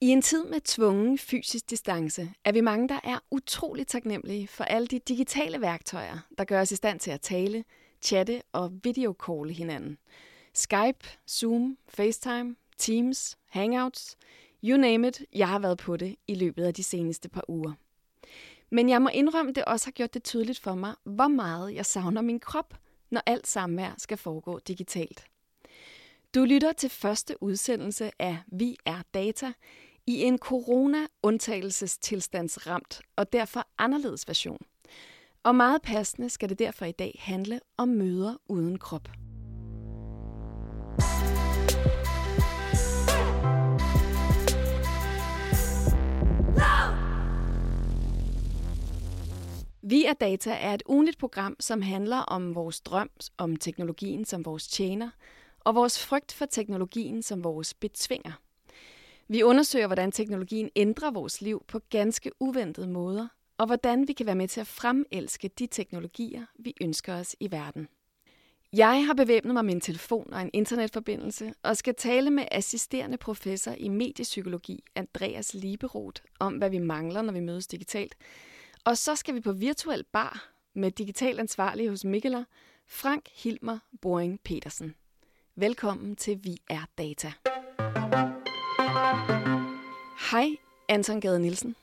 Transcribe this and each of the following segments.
I en tid med tvungen fysisk distance er vi mange, der er utroligt taknemmelige for alle de digitale værktøjer, der gør os i stand til at tale, chatte og videocalle hinanden. Skype, Zoom, FaceTime, Teams, Hangouts, you name it, jeg har været på det i løbet af de seneste par uger. Men jeg må indrømme, det også har gjort det tydeligt for mig, hvor meget jeg savner min krop, når alt samvær skal foregå digitalt. Du lytter til første udsendelse af Vi er Data i en corona-undtagelsestilstandsramt og derfor anderledes version. Og meget passende skal det derfor i dag handle om møder uden krop. Vi er Data er et ugenligt program, som handler om vores drøm om teknologien som vores tjener, og vores frygt for teknologien som vores betvinger. Vi undersøger, hvordan teknologien ændrer vores liv på ganske uventede måder, og hvordan vi kan være med til at fremelske de teknologier, vi ønsker os i verden. Jeg har bevæbnet mig med en telefon og en internetforbindelse og skal tale med assisterende professor i mediepsykologi Andreas Lieberoth om, hvad vi mangler, når vi mødes digitalt. Og så skal vi på virtuel bar med digital ansvarlig hos Mikkeler, Frank Hilmer Boring Petersen. Velkommen til Vi er Data. Hej, Anton Gade Nielsen.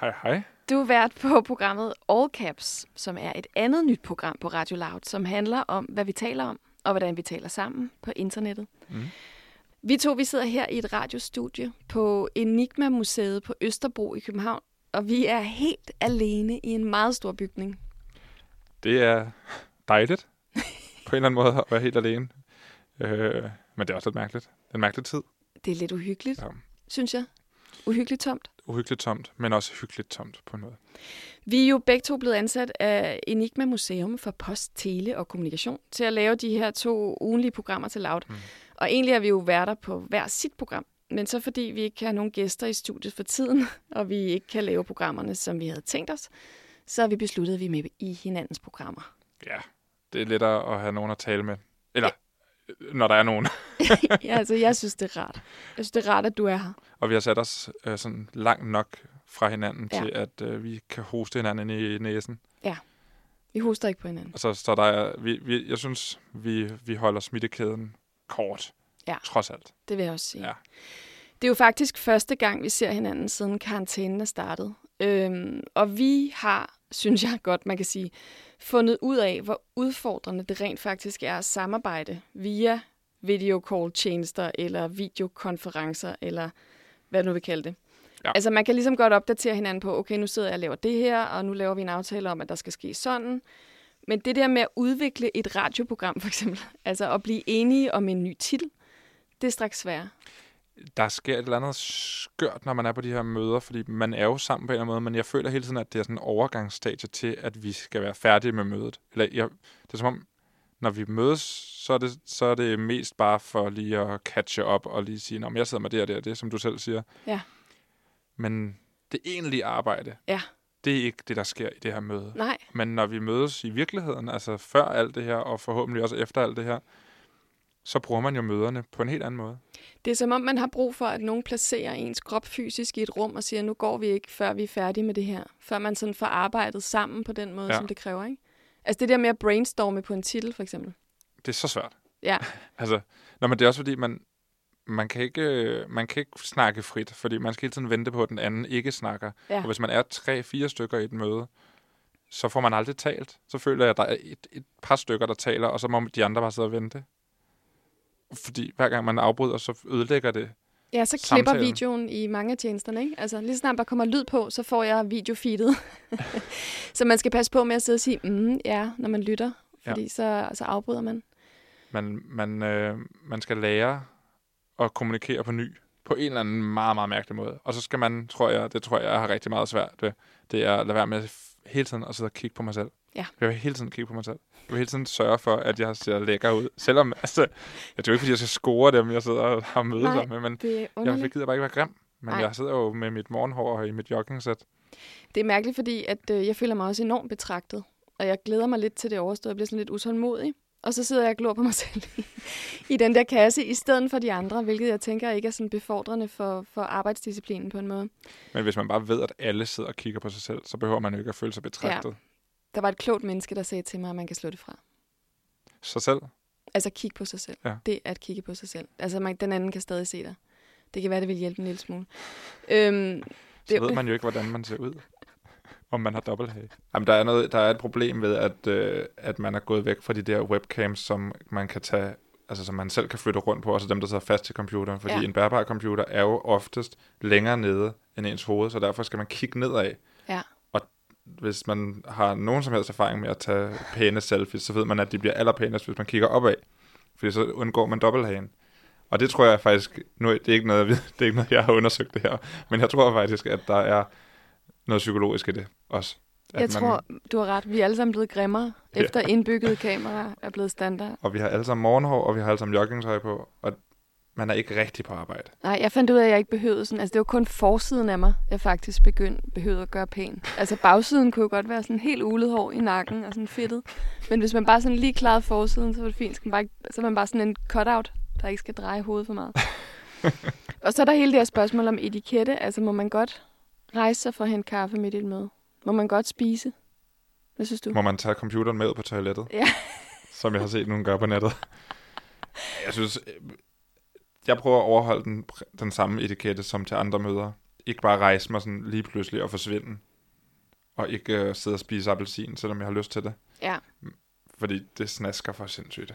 Hej, hej. Du er vært på programmet All Caps, som er et andet nyt program på Radio Loud, som handler om, hvad vi taler om, og hvordan vi taler sammen på internettet. Mm. Vi to vi sidder her i et radiostudie på Enigma Museet på Østerbro i København, og vi er helt alene i en meget stor bygning. Det er dejligt på en eller anden måde at være helt alene. Øh, men det er også lidt mærkeligt. Det er en mærkelig tid. Det er lidt uhyggeligt, ja. synes jeg. Uhyggeligt tomt. Uhyggeligt tomt, men også hyggeligt tomt på en måde. Vi er jo begge to blevet ansat af Enigma Museum for Post, Tele og Kommunikation til at lave de her to ugenlige programmer til Loud. Mm. Og egentlig er vi jo værter på hver sit program. Men så fordi vi ikke har nogen gæster i studiet for tiden, og vi ikke kan lave programmerne, som vi havde tænkt os, så har vi besluttet, at vi er med i hinandens programmer. Ja, det er lettere at have nogen at tale med. Eller når der er nogen. ja, altså jeg synes, det er rart. Jeg synes, det er rart, at du er her. Og vi har sat os øh, sådan langt nok fra hinanden ja. til, at øh, vi kan hoste hinanden i næsen. Ja, vi hoster ikke på hinanden. Så, så der er, vi, vi, jeg synes, vi, vi holder smittekæden kort. Ja, trods alt. det vil jeg også sige. Ja. Det er jo faktisk første gang, vi ser hinanden, siden karantænen er startet. Øhm, og vi har, synes jeg godt, man kan sige, fundet ud af, hvor udfordrende det rent faktisk er at samarbejde via videocall-tjenester eller videokonferencer, eller hvad nu vil kalde det. Ja. Altså man kan ligesom godt opdatere hinanden på, okay, nu sidder jeg og laver det her, og nu laver vi en aftale om, at der skal ske sådan. Men det der med at udvikle et radioprogram for eksempel, altså at blive enige om en ny titel, det er straks svært der sker et eller andet skørt, når man er på de her møder, fordi man er jo sammen på en eller anden måde, men jeg føler hele tiden, at det er sådan en overgangsstadie til, at vi skal være færdige med mødet. Eller jeg, det er som om, når vi mødes, så er, det, så er det mest bare for lige at catche op og lige sige, om jeg sidder med det og det og det, som du selv siger. Ja. Men det egentlige arbejde, ja. det er ikke det, der sker i det her møde. Nej. Men når vi mødes i virkeligheden, altså før alt det her, og forhåbentlig også efter alt det her, så bruger man jo møderne på en helt anden måde. Det er som om, man har brug for, at nogen placerer ens krop fysisk i et rum og siger, nu går vi ikke, før vi er færdige med det her. Før man sådan får arbejdet sammen på den måde, ja. som det kræver, ikke? Altså det der med at brainstorme på en titel, for eksempel. Det er så svært. Ja. altså, når men det er også fordi, man, man, kan ikke, man kan ikke snakke frit, fordi man skal hele tiden vente på, at den anden ikke snakker. Ja. Og hvis man er tre-fire stykker i et møde, så får man aldrig talt. Så føler jeg, at der er et, et par stykker, der taler, og så må de andre bare sidde og vente fordi hver gang man afbryder, så ødelægger det Ja, så klipper samtalen. videoen i mange af tjenesterne, ikke? Altså, lige snart der kommer lyd på, så får jeg videofeedet. så man skal passe på med at sidde og sige, mm, ja, når man lytter, fordi ja. så, så afbryder man. Man, man, øh, man skal lære at kommunikere på ny, på en eller anden meget, meget mærkelig måde. Og så skal man, tror jeg, det tror jeg, jeg har rigtig meget svært ved, det er at lade være med hele tiden at sidde og kigge på mig selv. Ja. Jeg vil hele tiden kigge på mig selv. Jeg vil hele tiden sørge for, at jeg ser lækker ud. Selvom, altså, jeg tror ikke, fordi jeg skal score dem, jeg sidder og har mødet Nej, med, men er jeg gider bare ikke være grim. Men Nej. jeg sidder jo med mit morgenhår og i mit joggingsæt. Det er mærkeligt, fordi at, øh, jeg føler mig også enormt betragtet. Og jeg glæder mig lidt til det overstået. Jeg bliver sådan lidt utålmodig. og så sidder jeg og glor på mig selv i, i den der kasse, i stedet for de andre, hvilket jeg tænker ikke er sådan befordrende for, for arbejdsdisciplinen på en måde. Men hvis man bare ved, at alle sidder og kigger på sig selv, så behøver man jo ikke at føle sig betragtet. Ja. Der var et klogt menneske, der sagde til mig, at man kan slå det fra. Sig selv? Altså kigge på sig selv. Ja. Det er at kigge på sig selv. Altså man, den anden kan stadig se dig. Det kan være, det vil hjælpe en lille smule. Øhm, så det, ved man jo ikke, hvordan man ser ud. Om man har dobbelthage. Jamen, der er, noget, der er et problem ved, at, øh, at man er gået væk fra de der webcams, som man kan tage, altså som man selv kan flytte rundt på, også dem, der sidder fast til computeren. Fordi ja. en bærbar computer er jo oftest længere nede end ens hoved, så derfor skal man kigge nedad. Hvis man har nogen som helst erfaring med at tage pæne selfies, så ved man, at de bliver allerpænest, hvis man kigger opad. Fordi så undgår man dobbelthagen. Og det tror jeg faktisk, nu det er ikke noget, det er ikke noget, jeg har undersøgt det her, men jeg tror faktisk, at der er noget psykologisk i det også. Jeg man, tror, du har ret. Vi er alle sammen blevet grimmere, ja. efter indbygget kamera er blevet standard. Og vi har alle sammen morgenhår, og vi har alle sammen joggingtøj på, og man er ikke rigtig på arbejde. Nej, jeg fandt ud af, at jeg ikke behøvede sådan... Altså, det var kun forsiden af mig, jeg faktisk begyndte, behøvede at gøre pæn. Altså, bagsiden kunne jo godt være sådan helt ulet hår i nakken og sådan fedtet. Men hvis man bare sådan lige klarede forsiden, så var det fint. Så, man bare, så er man bare sådan en cutout, der ikke skal dreje hovedet for meget. og så er der hele det her spørgsmål om etikette. Altså, må man godt rejse sig for at hente kaffe midt i et møde? Må man godt spise? Hvad synes du? Må man tage computeren med på toilettet? Ja. som jeg har set nogen gøre på nettet. Jeg synes, jeg prøver at overholde den, den samme etikette som til andre møder. Ikke bare rejse mig sådan lige pludselig og forsvinde. Og ikke uh, sidde og spise appelsin, selvom jeg har lyst til det. Ja. Fordi det snasker for sindssygt.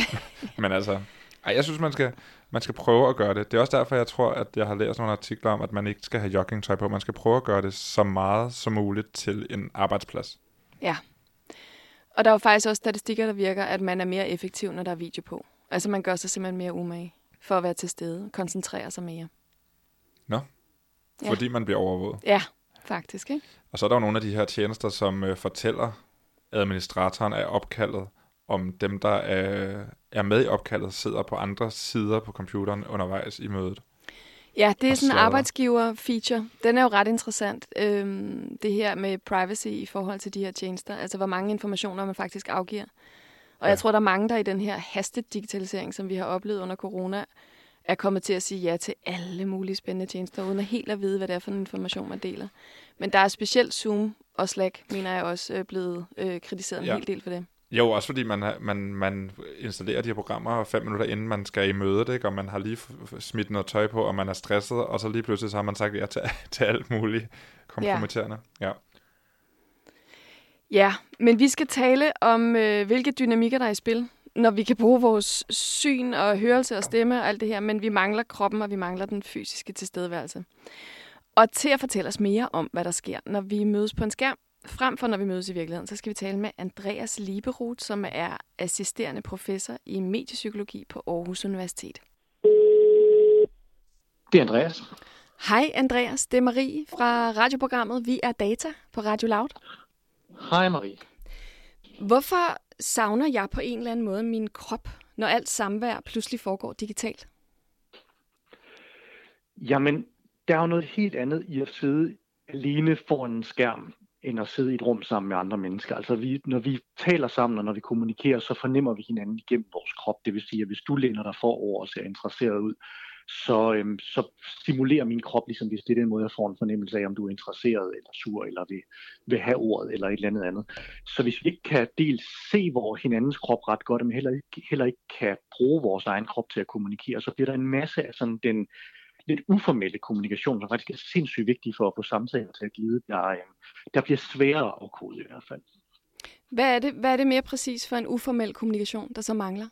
Men altså, ej, jeg synes, man skal, man skal prøve at gøre det. Det er også derfor, jeg tror, at jeg har læst nogle artikler om, at man ikke skal have joggingtøj på. Man skal prøve at gøre det så meget som muligt til en arbejdsplads. Ja. Og der er jo faktisk også statistikker, der virker, at man er mere effektiv, når der er video på. Altså man gør sig simpelthen mere umage for at være til stede, koncentrere sig mere. Nå, ja. fordi man bliver overvåget. Ja, faktisk. Ikke? Og så er der jo nogle af de her tjenester, som øh, fortæller administratoren af opkaldet, om dem, der er, er med i opkaldet, sidder på andre sider på computeren undervejs i mødet. Ja, det er sådan en arbejdsgiver-feature. Den er jo ret interessant, øhm, det her med privacy i forhold til de her tjenester. Altså, hvor mange informationer man faktisk afgiver. Og ja. jeg tror, der er mange, der i den her hastet-digitalisering, som vi har oplevet under corona, er kommet til at sige ja til alle mulige spændende tjenester, uden at helt at vide, hvad det er for en information, man deler. Men der er specielt Zoom og Slack, mener jeg også, øh, blevet øh, kritiseret en ja. hel del for det. Jo, også fordi man, man, man installerer de her programmer fem minutter inden man skal i mødet, ikke? og man har lige smidt noget tøj på, og man er stresset, og så lige pludselig så har man sagt ja til, til alt muligt kompromitterende. Ja. Ja. Men vi skal tale om, øh, hvilke dynamikker der er i spil, når vi kan bruge vores syn og hørelse og stemme og alt det her, men vi mangler kroppen, og vi mangler den fysiske tilstedeværelse. Og til at fortælle os mere om, hvad der sker, når vi mødes på en skærm, frem for når vi mødes i virkeligheden, så skal vi tale med Andreas Lieberoth, som er assisterende professor i mediepsykologi på Aarhus Universitet. Det er Andreas. Hej Andreas, det er Marie fra radioprogrammet Vi er Data på Radio Loud. Hej Marie. Hvorfor savner jeg på en eller anden måde min krop, når alt samvær pludselig foregår digitalt? Jamen, der er jo noget helt andet i at sidde alene foran en skærm, end at sidde i et rum sammen med andre mennesker. Altså vi, når vi taler sammen, og når vi kommunikerer, så fornemmer vi hinanden igennem vores krop. Det vil sige, at hvis du læner dig forover og ser interesseret ud, så, øhm, så stimulerer min krop, ligesom hvis det er den måde, jeg får en fornemmelse af, om du er interesseret eller sur, eller vil, vil have ordet, eller et eller andet andet. Så hvis vi ikke kan dels se vores hinandens krop ret godt, men heller ikke, heller ikke kan bruge vores egen krop til at kommunikere, så bliver der en masse af sådan den lidt uformelle kommunikation, som faktisk er sindssygt vigtig for at få samtaler til at glide, der, øhm, der bliver sværere at kode i hvert fald. Hvad er, det, hvad er det mere præcis for en uformel kommunikation, der så mangler?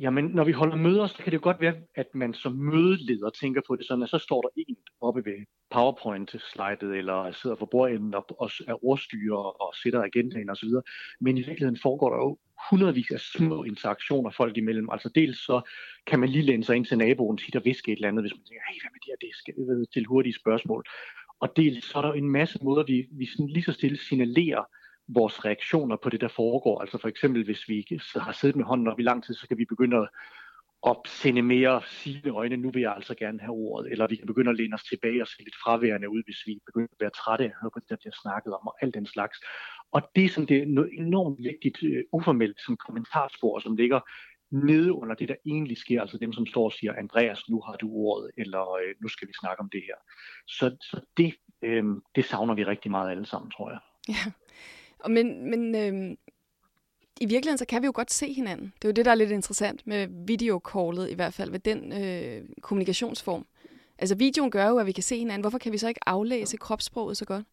Jamen, når vi holder møder, så kan det jo godt være, at man som mødeleder tænker på det sådan, at så står der en oppe ved PowerPoint-slidet, eller sidder for bordenden og, og er ordstyrer og sætter agendaen osv. Men i virkeligheden foregår der jo hundredvis af små interaktioner folk imellem. Altså dels så kan man lige læne sig ind til naboen, tit og viske et eller andet, hvis man tænker, hey, hvad med det her, det skal til hurtige spørgsmål. Og dels så er der en masse måder, vi, vi sådan lige så stille signalerer, vores reaktioner på det, der foregår. Altså for eksempel, hvis vi har siddet med hånden op i lang tid, så kan vi begynde at opsende mere sine øjne, nu vil jeg altså gerne have ordet, eller vi kan begynde at læne os tilbage og se lidt fraværende ud, hvis vi begynder at være trætte af at høre på det, der bliver snakket om, og alt den slags. Og det er sådan det er noget enormt vigtigt uh, uformelt som kommentarspor, som ligger nede under det, der egentlig sker, altså dem, som står og siger, Andreas, nu har du ordet, eller øh, nu skal vi snakke om det her. Så, så det, øh, det savner vi rigtig meget alle sammen, tror jeg. Ja, og men, men øh, i virkeligheden så kan vi jo godt se hinanden. Det er jo det, der er lidt interessant med videocallet, i hvert fald ved den øh, kommunikationsform. Altså videoen gør jo, at vi kan se hinanden. Hvorfor kan vi så ikke aflæse kropssproget så godt?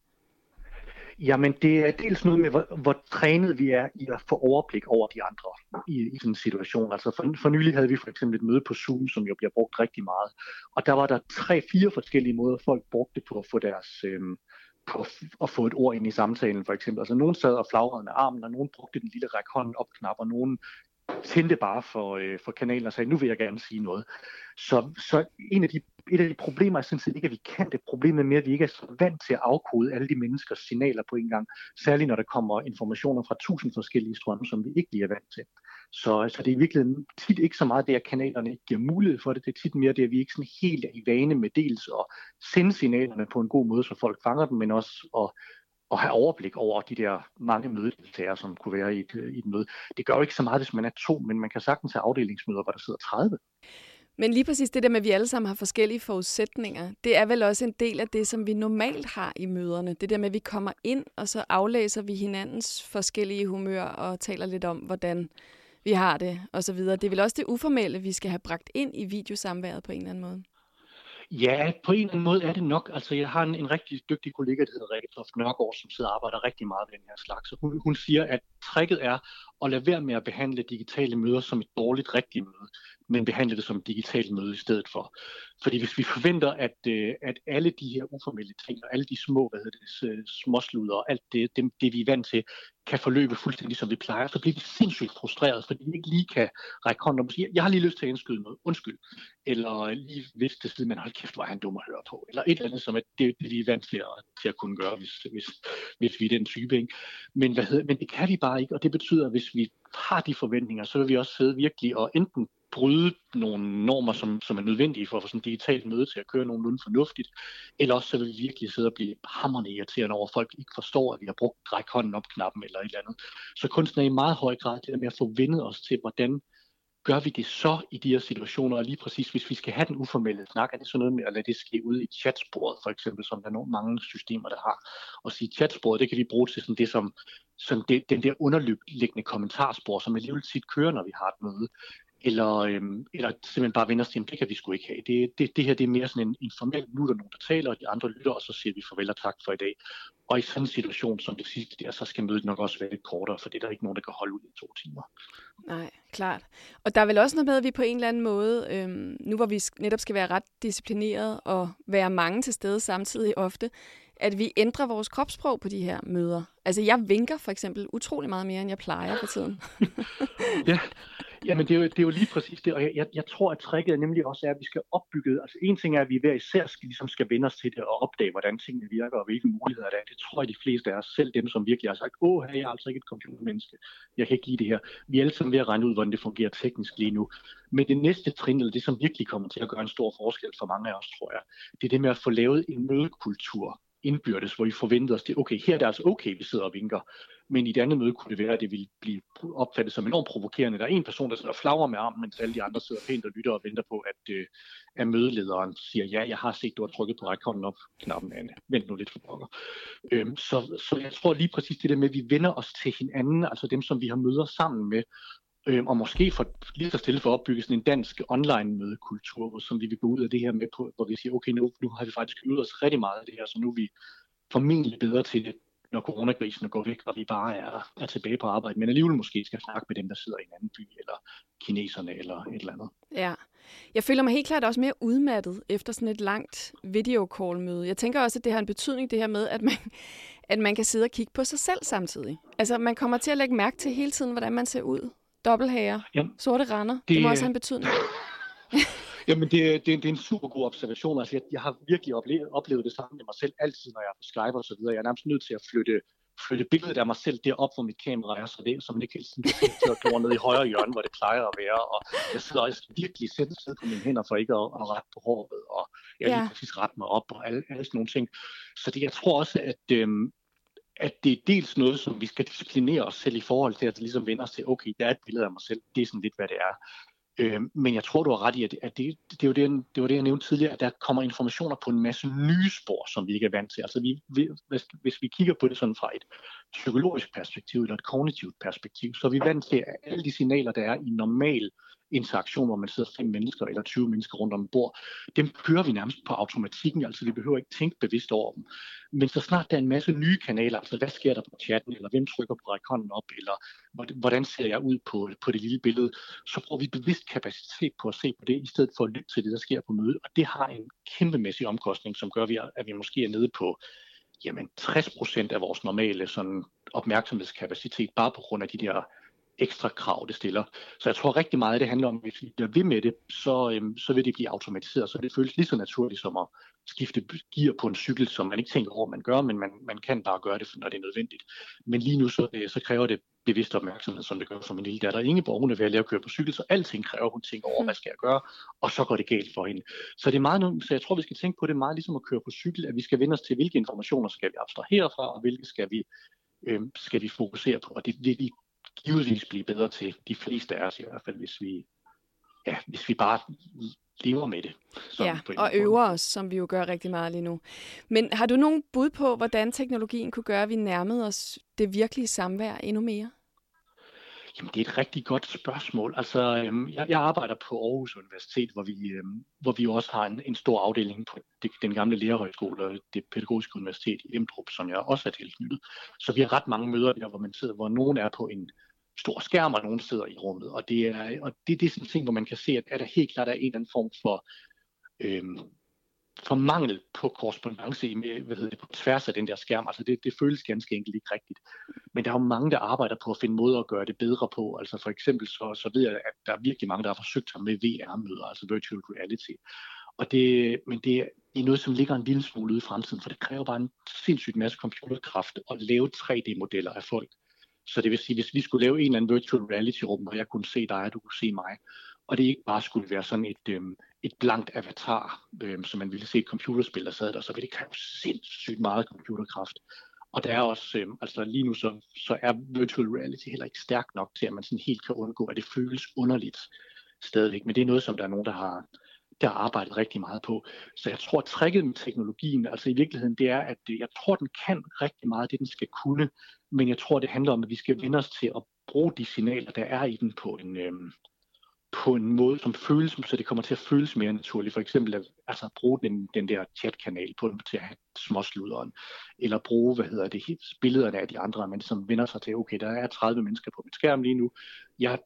Jamen, det er dels noget med, hvor, hvor trænet vi er i at få overblik over de andre i, i sådan en situation. Altså for, for nylig havde vi for eksempel et møde på Zoom, som jo bliver brugt rigtig meget. Og der var der tre-fire forskellige måder, folk brugte på at få deres... Øh, på at få et ord ind i samtalen, for eksempel. Altså, nogen sad og flagrede med armen, og nogen brugte den lille ræk hånden op knap, og nogen tændte bare for, øh, for kanalen og sagde, nu vil jeg gerne sige noget. Så, så en af de, et af de problemer er sådan set ikke, at vi kan det. Problemet er mere, at vi ikke er så vant til at afkode alle de menneskers signaler på en gang. Særligt når der kommer informationer fra tusind forskellige strømme, som vi ikke lige er vant til. Så, så det er i virkeligheden tit ikke så meget det, at kanalerne ikke giver mulighed for det. Det er tit mere det, at vi ikke sådan helt er i vane med dels at sende signalerne på en god måde, så folk fanger dem, men også at at have overblik over de der mange mødedeltagere, som kunne være i et, i et møde. Det gør jo ikke så meget, hvis man er to, men man kan sagtens have afdelingsmøder, hvor der sidder 30. Men lige præcis det der med, at vi alle sammen har forskellige forudsætninger, det er vel også en del af det, som vi normalt har i møderne. Det der med, at vi kommer ind, og så aflæser vi hinandens forskellige humør og taler lidt om, hvordan vi har det osv. Det er vel også det uformelle, vi skal have bragt ind i videosamværet på en eller anden måde. Ja, på en eller anden måde er det nok. Altså, jeg har en, en rigtig dygtig kollega, der hedder Rikke Toft Nørgaard, som sidder og arbejder rigtig meget med den her slags. Så hun, hun siger, at tricket er at lade være med at behandle digitale møder som et dårligt rigtigt møde men behandle det som et digitalt møde i stedet for. Fordi hvis vi forventer, at, øh, at alle de her uformelle ting, og alle de små hvad hedder det, øh, småsluder og alt det, det, det, vi er vant til, kan forløbe fuldstændig som vi plejer, så bliver vi sindssygt frustreret, fordi vi ikke lige kan række hånden og sige, jeg har lige lyst til at indskyde noget, undskyld. Eller lige hvis det side, man hold kæft, hvor er han dum at høre på. Eller et eller andet, som er det, det vi er vant til at, til at kunne gøre, hvis, hvis, hvis vi er den type. Ikke? Men, hvad hedder, men det kan vi bare ikke, og det betyder, at hvis vi har de forventninger, så vil vi også sidde virkelig og enten bryde nogle normer, som, som er nødvendige for at få sådan et digitalt møde til at køre nogenlunde fornuftigt, eller også så vil vi virkelig sidde og blive hammerende irriterende over, at folk ikke forstår, at vi har brugt ræk hånden op knappen eller et eller andet. Så kunsten er i meget høj grad det der med at få vendet os til, hvordan gør vi det så i de her situationer, og lige præcis hvis vi skal have den uformelle snak, er det så noget med at lade det ske ud i chatsporet, for eksempel, som der er nogle mange systemer, der har. Og sige chatsporet, det kan vi bruge til sådan det som, som det, den der underliggende kommentarspor, som alligevel tit kører, når vi har et møde eller, øhm, eller simpelthen bare vende os til, det kan vi sgu ikke have. Det, det, det her det er mere sådan en, en formel, nu er der nogen, der taler, og de andre lytter, og så siger vi farvel og tak for i dag. Og i sådan en situation som det sidste der, så skal mødet nok også være lidt kortere, for det er der ikke nogen, der kan holde ud i to timer. Nej, klart. Og der er vel også noget med, at vi på en eller anden måde, øhm, nu hvor vi netop skal være ret disciplineret og være mange til stede samtidig ofte, at vi ændrer vores kropssprog på de her møder. Altså jeg vinker for eksempel utrolig meget mere, end jeg plejer for tiden. ja, Jamen, det er, jo, det er jo lige præcis det, og jeg, jeg, jeg tror, at tricket nemlig også er, at vi skal opbygge, altså en ting er, at vi hver især skal, ligesom skal vende os til det og opdage, hvordan tingene virker, og hvilke muligheder der er. Det tror jeg, de fleste af os, selv dem, som virkelig har sagt, åh, jeg er altså ikke et computermenneske, jeg kan ikke lide det her. Vi er alle sammen ved at regne ud, hvordan det fungerer teknisk lige nu. Men det næste trin, eller det, som virkelig kommer til at gøre en stor forskel for mange af os, tror jeg, det er det med at få lavet en mødekultur indbyrdes, hvor vi forventer os det, okay, her er det altså okay, vi sidder og vinker. Men i det andet møde kunne det være, at det ville blive opfattet som enormt provokerende. Der er en person, der sidder og flagrer med armen, mens alle de andre sidder pænt og lytter og venter på, at, øh, at mødelederen siger, ja, jeg har set, du har trykket på rækhånden op knappen, Anne. Vent nu lidt for pokker. Øhm, så, så jeg tror lige præcis det der med, at vi vender os til hinanden, altså dem, som vi har møder sammen med, øh, og måske for lige så stille for at opbygge sådan en dansk online mødekultur, som vi vil gå ud af det her med på, hvor vi siger, okay, nu, nu har vi faktisk øvet os rigtig meget af det her, så nu er vi formentlig bedre til det når coronakrisen går væk, og vi bare er, er tilbage på arbejde, men alligevel måske skal snakke med dem, der sidder i en anden by, eller kineserne, eller et eller andet. Ja. Jeg føler mig helt klart også mere udmattet efter sådan et langt videocall-møde. Jeg tænker også, at det har en betydning, det her med, at man, at man kan sidde og kigge på sig selv samtidig. Altså, man kommer til at lægge mærke til hele tiden, hvordan man ser ud. Dobbelthager, ja, sorte render. Det, det må også have en betydning. Jamen, det, det, det er en super god observation. Altså, jeg, jeg har virkelig oplevet, oplevet det samme med mig selv altid, når jeg er på Skype og så videre. Jeg er nærmest nødt til at flytte, flytte billedet af mig selv derop, hvor mit kamera er, så det, som til at gå ned i højre hjørne, hvor det plejer at være. Og jeg sidder også virkelig sætte sted på mine hænder for ikke at, at rette på håret, og jeg ja. lige præcis rette mig op og alle, alle sådan nogle ting. Så det, jeg tror også, at øhm, at det er dels noget, som vi skal disciplinere os selv i forhold til, at det ligesom vender os til, okay, der er et billede af mig selv, det er sådan lidt, hvad det er. Øh, men jeg tror, du har ret i, at, at det, det, er det, det var det, jeg nævnte tidligere, at der kommer informationer på en masse nye spor, som vi ikke er vant til. Altså vi, hvis, hvis vi kigger på det sådan fra et psykologisk perspektiv eller et kognitivt perspektiv, så er vi vant til, at alle de signaler, der er i normal interaktion, hvor man sidder fem mennesker eller 20 mennesker rundt om bord, dem kører vi nærmest på automatikken, altså vi behøver ikke tænke bevidst over dem. Men så snart der er en masse nye kanaler, altså hvad sker der på chatten, eller hvem trykker på række op, eller hvordan ser jeg ud på, på det lille billede, så bruger vi bevidst kapacitet på at se på det, i stedet for at lytte til det, der sker på mødet. Og det har en kæmpemæssig omkostning, som gør, at vi måske er nede på jamen 60 procent af vores normale sådan, opmærksomhedskapacitet, bare på grund af de der ekstra krav, det stiller. Så jeg tror rigtig meget, at det handler om, at hvis vi bliver ved med det, så, øhm, så vil det blive automatiseret. Så det føles lige så naturligt som at skifte gear på en cykel, som man ikke tænker over, man gør, men man, man kan bare gøre det, når det er nødvendigt. Men lige nu, så, øh, så kræver det bevidst opmærksomhed, som det gør for min lille datter Ingeborg. Hun er ved at lære at køre på cykel, så alting kræver, hun tænker over, mm. hvad skal jeg gøre, og så går det galt for hende. Så det er meget, så jeg tror, vi skal tænke på det meget ligesom at køre på cykel, at vi skal vende os til, hvilke informationer skal vi abstrahere fra, og hvilke skal vi, øh, skal vi fokusere på. Og det, det, de givetvis blive bedre til, de fleste af os i hvert fald, hvis vi, ja, hvis vi bare lever med det. Ja, og øver os, som vi jo gør rigtig meget lige nu. Men har du nogen bud på, hvordan teknologien kunne gøre, at vi nærmede os det virkelige samvær endnu mere? Jamen, det er et rigtig godt spørgsmål. Altså, øhm, jeg, jeg arbejder på Aarhus Universitet, hvor vi, øhm, hvor vi også har en, en stor afdeling på det, den gamle lærerhøjskole og det pædagogiske universitet i Emdrup, som jeg også er tilknyttet. Så vi har ret mange møder der, hvor man sidder, hvor nogen er på en stor skærm, og nogen sidder i rummet. Og det er, og det, det er sådan en ting, hvor man kan se, at, at der helt klart er en eller anden form for øhm, for mangel på korrespondence med, hvad hedder det, på tværs af den der skærm. Altså det, det føles ganske enkelt ikke rigtigt. Men der er jo mange, der arbejder på at finde måder at gøre det bedre på. Altså for eksempel så, så ved jeg, at der er virkelig mange, der har forsøgt sig med VR-møder, altså virtual reality. Og det, men det er noget, som ligger en lille smule ude i fremtiden, for det kræver bare en sindssygt masse computerkraft at lave 3D-modeller af folk. Så det vil sige, hvis vi skulle lave en eller anden virtual reality-rum, hvor jeg kunne se dig, og du kunne se mig, og det ikke bare skulle være sådan et, øh, et blankt avatar, øh, som man ville se et computerspil, der sad der, så vil det kræve sindssygt meget computerkraft. Og der er også, øh, altså lige nu så, så er virtual reality heller ikke stærk nok til, at man sådan helt kan undgå, at det føles underligt stadigvæk. Men det er noget, som der er nogen, der har, der er arbejdet rigtig meget på. Så jeg tror, at tricket med teknologien, altså i virkeligheden, det er, at øh, jeg tror, den kan rigtig meget det, den skal kunne, men jeg tror, det handler om, at vi skal vende os til at bruge de signaler, der er i den på en, øhm, på en måde, som føles, så det kommer til at føles mere naturligt. For eksempel at altså, bruge den, den der chatkanal på, til at have småsluderen, eller bruge, hvad hedder det, billederne af de andre, men som vender sig til, okay, der er 30 mennesker på min skærm lige nu, jeg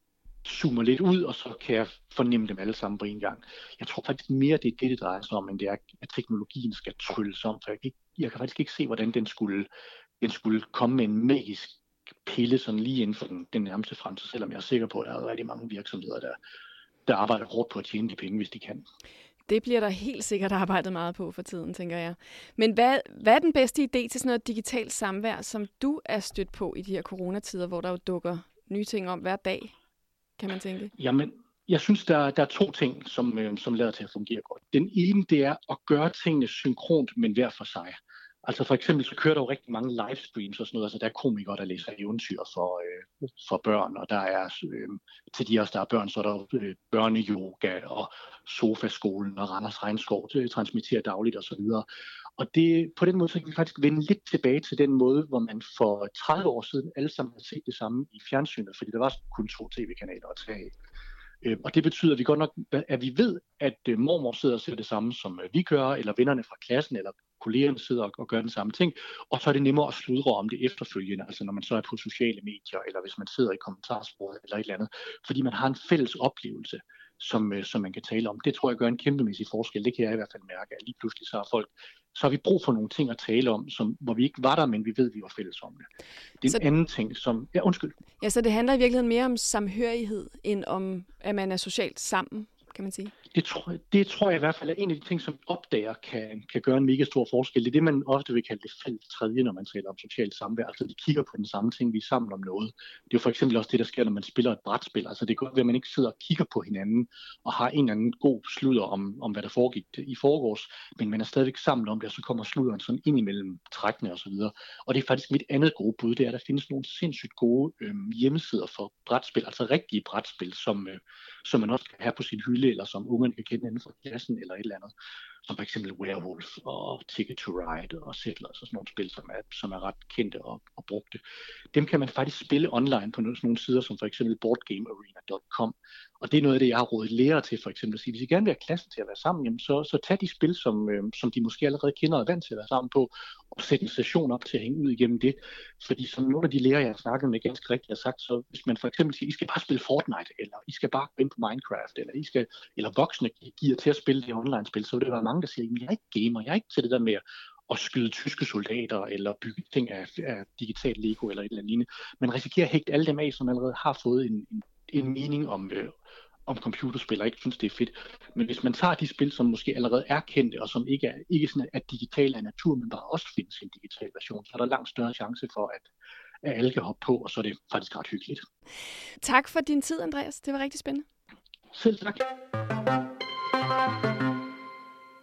zoomer lidt ud, og så kan jeg fornemme dem alle sammen på en gang. Jeg tror faktisk mere, det er det, det drejer sig om, end det er, at teknologien skal trylles om, for jeg kan, ikke, jeg kan faktisk ikke se, hvordan den skulle, den skulle komme med en magisk pille sådan lige inden for den, den nærmeste fremtid, selvom jeg er sikker på, at der er rigtig mange virksomheder, der, der arbejder hårdt på at tjene de penge, hvis de kan. Det bliver der helt sikkert arbejdet meget på for tiden, tænker jeg. Men hvad, hvad er den bedste idé til sådan noget digitalt samvær, som du er stødt på i de her coronatider, hvor der jo dukker nye ting om hver dag, kan man tænke? Jamen, jeg synes, der, der er to ting, som, øh, som lader til at fungere godt. Den ene, det er at gøre tingene synkront, men hver for sig. Altså for eksempel så kører der jo rigtig mange livestreams og sådan noget, altså der er komikere, der læser eventyr for, øh, for børn, og der er øh, til de også, der er børn, så er der øh, børneyoga og sofaskolen og Randers Regnskov, det transmitterer dagligt og så videre. Og det, på den måde så kan vi faktisk vende lidt tilbage til den måde, hvor man for 30 år siden alle sammen har set det samme i fjernsynet, fordi der var kun to tv-kanaler at tage af. Øh, og det betyder, at vi godt nok, at vi ved, at øh, mormor sidder og ser det samme, som øh, vi gør, eller vennerne fra klassen, eller kollegerne sidder og, gør den samme ting, og så er det nemmere at sludre om det efterfølgende, altså når man så er på sociale medier, eller hvis man sidder i kommentarsporet eller et eller andet, fordi man har en fælles oplevelse, som, som man kan tale om. Det tror jeg gør en kæmpemæssig forskel, det kan jeg i hvert fald mærke, at lige pludselig så har folk så har vi brug for nogle ting at tale om, som, hvor vi ikke var der, men vi ved, vi var fælles om det. Det er så, en anden ting, som... Ja, undskyld. Ja, så det handler i virkeligheden mere om samhørighed, end om, at man er socialt sammen kan man sige? Det tror, det tror jeg i hvert fald er en af de ting, som opdager kan, kan gøre en mega stor forskel. Det er det, man ofte vil kalde det fælles tredje, når man taler om socialt samvær. Altså de kigger på den samme ting, vi er sammen om noget. Det er jo for eksempel også det, der sker, når man spiller et brætspil. Altså det kan godt være, at man ikke sidder og kigger på hinanden og har en eller anden god sludder om, om hvad der foregik i forgårs, men man er stadigvæk sammen om det, og så kommer sludderen sådan ind imellem trækkene osv. Og, og det er faktisk mit andet gode bud, det er, at der findes nogle sindssygt gode øh, hjemmesider for brætspil, altså rigtige brætspil, som, øh, som man også kan have på sin hylde, eller som ungerne kan kende inden for klassen, eller et eller andet. Som for eksempel Werewolf og Ticket to Ride og Settlers og sådan nogle spil, som er, som er ret kendte og, og brugte. Dem kan man faktisk spille online på nogle, sådan nogle sider, som for eksempel boardgamearena.com. Og det er noget af det, jeg har rådet lærere til, for eksempel at sige, hvis I gerne vil have klassen til at være sammen, jamen så, så tag de spil, som, øh, som de måske allerede kender og er vant til at være sammen på, og sæt en session op til at hænge ud igennem det. Fordi som nogle af de lærere, jeg har snakket med ganske rigtigt har sagt, så hvis man for eksempel siger, I skal bare spille Fortnite, eller I skal bare gå ind på Minecraft, eller, I skal, eller voksne giver til at spille det online-spil, så vil det være mange, der siger, jeg er ikke gamer, jeg er ikke til det der med at skyde tyske soldater, eller bygge ting af, af digital Lego, eller et eller andet Man risikerer at hægte alle dem af, som allerede har fået en, en, en mening om, øh, om computerspil, og ikke synes, det er fedt. Men hvis man tager de spil, som måske allerede er kendte, og som ikke er, ikke sådan er digitale af natur, men bare også findes en digital version, så er der langt større chance for, at, at alle kan hoppe på, og så er det faktisk ret hyggeligt. Tak for din tid, Andreas. Det var rigtig spændende. Selv tak.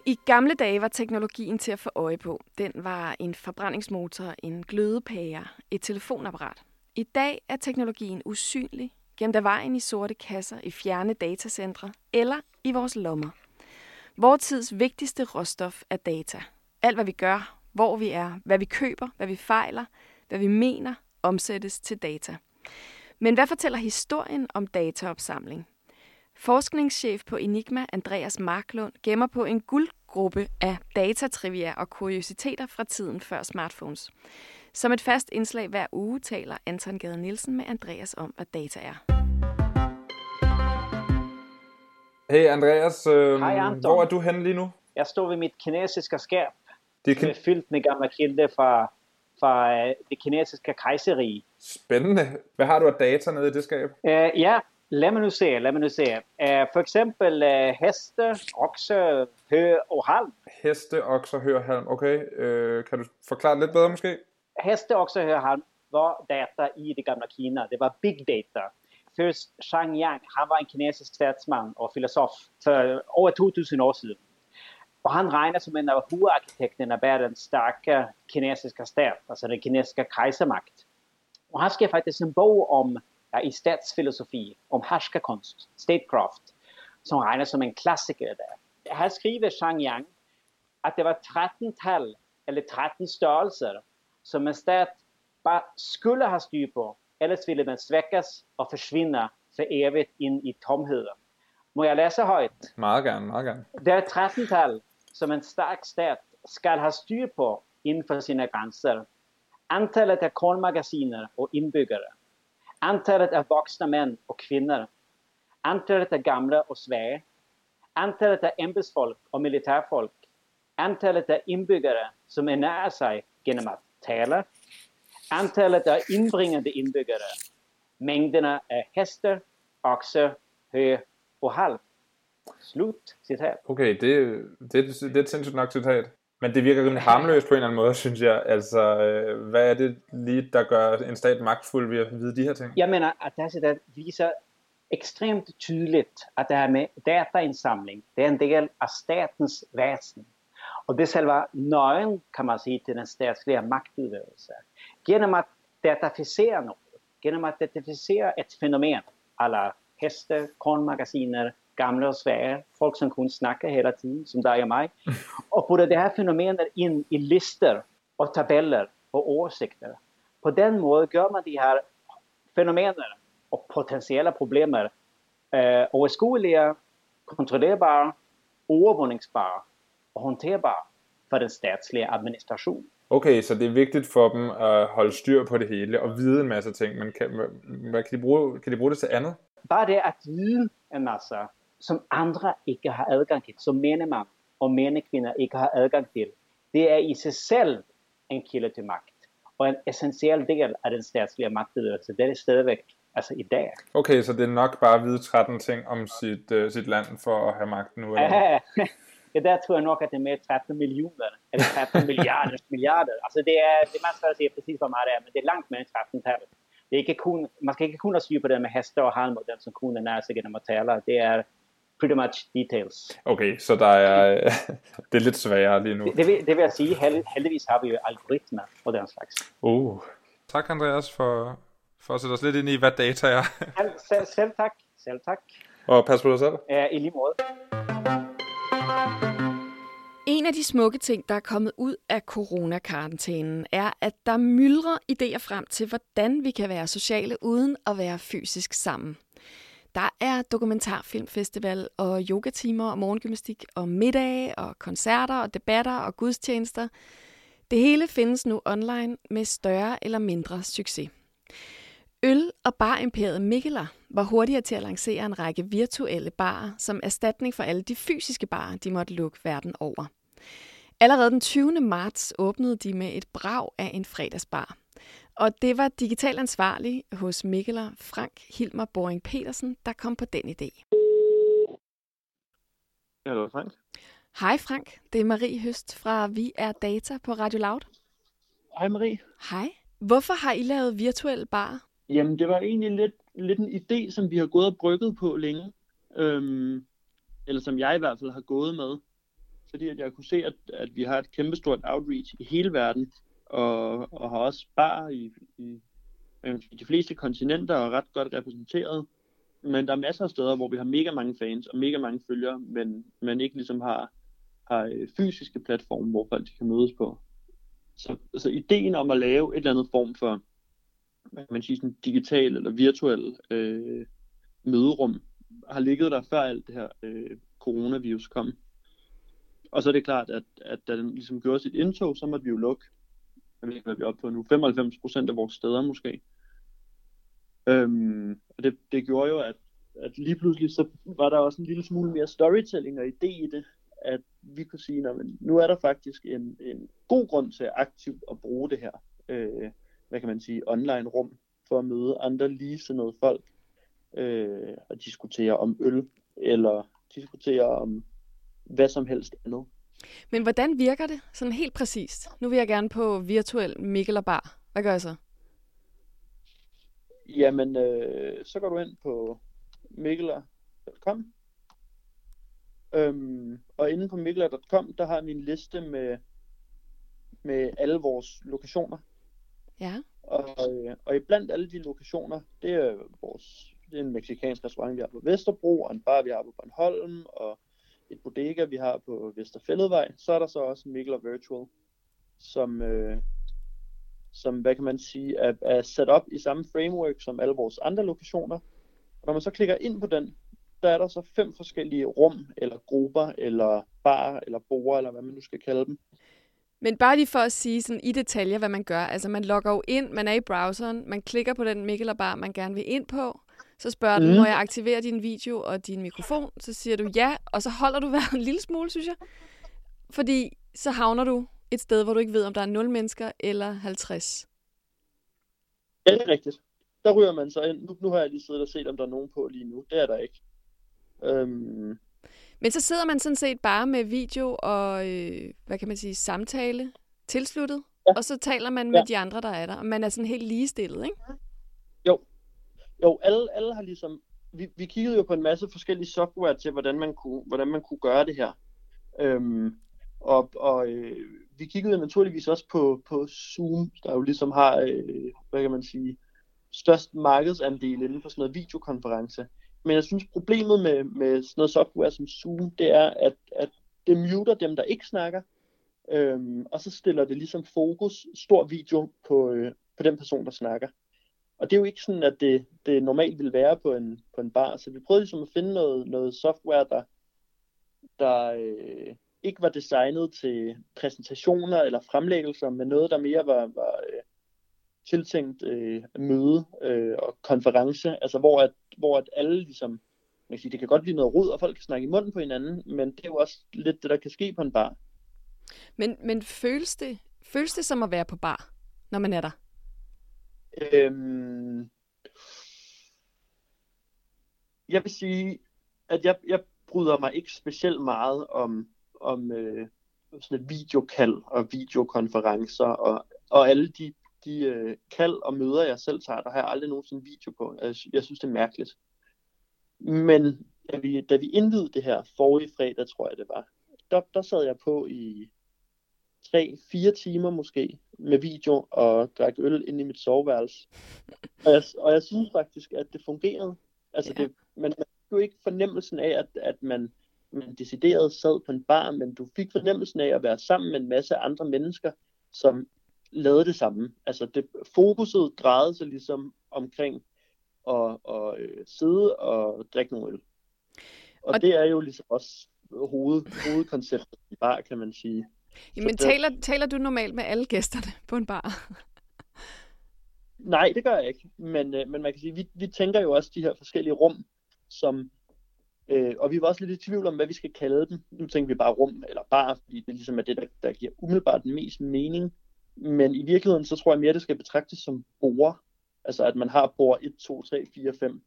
I gamle dage var teknologien til at få øje på. Den var en forbrændingsmotor, en glødepære, et telefonapparat. I dag er teknologien usynlig, gemt af vejen i sorte kasser i fjerne datacentre eller i vores lommer. Vores tids vigtigste råstof er data. Alt hvad vi gør, hvor vi er, hvad vi køber, hvad vi fejler, hvad vi mener, omsættes til data. Men hvad fortæller historien om dataopsamling? Forskningschef på Enigma, Andreas Marklund, gemmer på en guld guldgruppe af datatrivia og kuriositeter fra tiden før smartphones. Som et fast indslag hver uge taler Anton Gade Nielsen med Andreas om, hvad data er. Hey Andreas, øh, Hej Anton. hvor er du henne lige nu? Jeg står ved mit kinesiske skab, det kan... fyldt med gamle kilder fra, fra øh, det kinesiske kejserige. Spændende. Hvad har du af data nede i det skab? Uh, ja, lad mig nu se, lad mig nu se. Uh, for eksempel uh, heste, okse, hø og halm. Heste, okse, hø og halm. Okay, uh, kan du forklare det lidt bedre måske? Heste, okse, hø og halm var data i det gamle Kina. Det var big data. Först Zhang Yang, han var en kinesisk statsman och filosof för över 2000 år sedan. Och han räknas som en av huvudarkitekterna bag den starka kinesiska stat, alltså den kinesiska kejsarmakt. Och han skrev faktiskt en bok om, i statsfilosofi, om härskarkonst, statecraft, som räknas som en klassiker där. Här skriver Zhang Yang att det var 13 tal, eller 13 størrelser, som en stat bara skulle ha styr på Ellers ville den svækkes og forsvinde for evigt ind i tomheden. Må jeg læse højt? Meget gerne, meget gerne. Det er 13-tal, som en stærk stat skal have styr på inden for sine grænser. Antallet af kornmagasiner og indbyggere. Antalet af voksne mænd og kvinder. Antallet af gamle og svage. Antallet af embedsfolk og militærfolk. Antallet af indbyggere, som ernærer sig gennem at tale, antalet av inbringande inbyggare, mängderna av hästar, oxar, hö och halm. Slut citat. Okay, det, det, det er et sindssygt nok citat. Men det virker rimelig harmløst på en eller anden måde, synes jeg. Altså, øh, hvad er det lige, der gør en stat magtfuld ved at vide de her ting? Jeg mener, at det her viser ekstremt tydeligt, at det her med dataindsamling, det er en del af statens væsen. Og det er selve nøgen, kan man sige, til den statslige magtudøvelse. Genom at dataficera noget, genom at dataficera et fænomen, alla heste, kornmagasiner, gamla och svära, folk som kunde snacka hela tiden, som dig och mig. Och putta det här fenomenet in i listor och tabeller och åsikter. På den måten gör man de här fenomenen och potentiella problemer eh, överskådliga, kontrollerbara, overvågningsbara og håndterbar for den statslige administration. Okay, så det er vigtigt for dem at holde styr på det hele og vide en masse ting, men kan, hvad, kan, de bruge, kan de bruge det til andet? Bare det at vide en masse, som andre ikke har adgang til, som mænd og kvinder ikke har adgang til, det er i sig selv en kilde til magt. Og en essentiel del af den statslige magtudøvelse, det er stadigvæk altså i dag. Okay, så det er nok bare at vide 13 ting om sit, uh, sit land for at have magten nu? Eller? Ja, ja, der tror jeg nok, at det er mere 13 millioner, eller 13 milliarder, milliarder. Altså det er, det man skal sige præcis, hvor meget det er, men det er langt mere end 13 tallet. Det er ikke kun, man skal ikke kun have styr på det med hester og halm, og dem som kun er nær sig gennem at tale. Det er pretty much details. Okay, så der er, det er lidt sværere lige nu. Det, det, vil, det vil jeg sige, held, heldigvis har vi jo algoritmer og den slags. Uh. Tak Andreas for, for at sætte os lidt ind i, hvad data er. selv, selv, selv tak. Selv tak. Og pas på dig selv. Ja, i lige måde. En af de smukke ting, der er kommet ud af coronakarantænen, er, at der myldrer idéer frem til, hvordan vi kan være sociale uden at være fysisk sammen. Der er dokumentarfilmfestival og yogatimer og morgengymnastik og middage og koncerter og debatter og gudstjenester. Det hele findes nu online med større eller mindre succes. Øl- og barimperiet Mikkeler var hurtigere til at lancere en række virtuelle barer som erstatning for alle de fysiske barer, de måtte lukke verden over. Allerede den 20. marts åbnede de med et brag af en fredagsbar. Og det var digital ansvarlig hos Mikkeler Frank Hilmer Boring Petersen, der kom på den idé. Hallo Frank. Hej Frank, det er Marie Høst fra Vi er Data på Radio Loud. Hej Marie. Hej. Hvorfor har I lavet virtuelle bar? Jamen, det var egentlig lidt, lidt en idé, som vi har gået og brygget på længe. Øhm, eller som jeg i hvert fald har gået med. Fordi at jeg kunne se, at, at vi har et kæmpestort outreach i hele verden. Og, og har også bar i, i, i de fleste kontinenter og ret godt repræsenteret. Men der er masser af steder, hvor vi har mega mange fans og mega mange følgere, men man ikke ligesom har, har øh, fysiske platforme, hvor folk kan mødes på. Så, så ideen om at lave et eller andet form for hvad kan man sige, sådan digital eller virtuel øh, møderum har ligget der før alt det her øh, coronavirus kom. Og så er det klart, at, at da den ligesom gjorde sit indtog, så måtte vi jo lukke. Jeg ved ikke, hvad vi er oppe på nu. 95 procent af vores steder måske. Øhm, og det, det gjorde jo, at, at lige pludselig så var der også en lille smule mere storytelling og idé i det, at vi kunne sige, at nu er der faktisk en, en god grund til aktivt at bruge det her. Øh, hvad kan man sige, online rum for at møde andre ligesindede folk øh, og diskutere om øl eller diskutere om hvad som helst andet. Men hvordan virker det sådan helt præcist? Nu vil jeg gerne på virtuel Mikkel Bar. Hvad gør jeg så? Jamen, øh, så går du ind på mikkeler.com øhm, og inde på mikkeler.com, der har vi en liste med, med alle vores lokationer. Ja. Og, øh, og i blandt alle de lokationer, det er vores det er en meksikansk restaurant, vi har på Vesterbro, og en bar, vi har på Bornholm, og et bodega, vi har på Vesterfælledvej. Så er der så også Mikkel Virtual, som, øh, som, hvad kan man sige, er, er sat op i samme framework som alle vores andre lokationer. Og når man så klikker ind på den, der er der så fem forskellige rum, eller grupper, eller bar, eller borer, eller hvad man nu skal kalde dem. Men bare lige for at sige sådan i detaljer, hvad man gør. Altså man logger jo ind, man er i browseren, man klikker på den Mikkel bar, man gerne vil ind på. Så spørger mm. den, må jeg aktivere din video og din mikrofon? Så siger du ja, og så holder du vejret en lille smule, synes jeg. Fordi så havner du et sted, hvor du ikke ved, om der er 0 mennesker eller 50. Ja, det er rigtigt. Der ryger man så ind. Nu, nu har jeg lige siddet og set, om der er nogen på lige nu. Det er der ikke. Øhm, men så sidder man sådan set bare med video og, øh, hvad kan man sige, samtale tilsluttet, ja. og så taler man med ja. de andre, der er der, og man er sådan helt ligestillet, ikke? Jo. Alle, alle har ligesom... Vi, vi kiggede jo på en masse forskellige software til, hvordan man kunne, hvordan man kunne gøre det her. Øhm, og og øh, vi kiggede naturligvis også på, på Zoom, der jo ligesom har, øh, hvad kan man sige, størst markedsandel inden for sådan noget videokonference. Men jeg synes, problemet med, med sådan noget software som Zoom, det er, at, at det muter dem, der ikke snakker, øhm, og så stiller det ligesom fokus, stor video, på, øh, på den person, der snakker. Og det er jo ikke sådan, at det, det normalt vil være på en, på en bar. Så vi prøvede ligesom at finde noget, noget software, der, der øh, ikke var designet til præsentationer eller fremlæggelser, men noget, der mere var, var øh, tiltænkt øh, møde øh, og konference, altså hvor, at, hvor at alle ligesom, man kan sige, det kan godt blive noget rod, og folk kan snakke i munden på hinanden, men det er jo også lidt det, der kan ske på en bar. Men, men føles, det, føles det som at være på bar, når man er der? Øhm, jeg vil sige, at jeg, jeg bryder mig ikke specielt meget om, om øh, sådan et videokald og videokonferencer og, og alle de, de øh, kald og møder, jeg selv tager, der har jeg aldrig nogensinde video på. Jeg, jeg synes, det er mærkeligt. Men da vi, da vi indvidede det her forrige fredag, tror jeg det var, der, der sad jeg på i 3-4 timer måske med video og drak øl ind i mit soveværelse. Og jeg, og jeg synes faktisk, at det fungerede. Altså, ja. det, man, man jo ikke fornemmelsen af, at, at man, man decideret sad på en bar, men du fik fornemmelsen af at være sammen med en masse andre mennesker, som lavede det samme. Altså, det, fokuset drejede sig ligesom omkring at, at øh, sidde og drikke nogle øl. Og, og det er jo ligesom også hoved, hovedkonceptet i bar, kan man sige. Jamen, det... taler, taler du normalt med alle gæsterne på en bar? Nej, det gør jeg ikke. Men, øh, men man kan sige, vi, vi tænker jo også de her forskellige rum, som, øh, og vi var også lidt i tvivl om, hvad vi skal kalde dem. Nu tænker vi bare rum eller bar, fordi det ligesom er det, der, der giver umiddelbart den mest mening. Men i virkeligheden, så tror jeg mere, det skal betragtes som bord. Altså, at man har bord 1, 2, 3, 4, 5.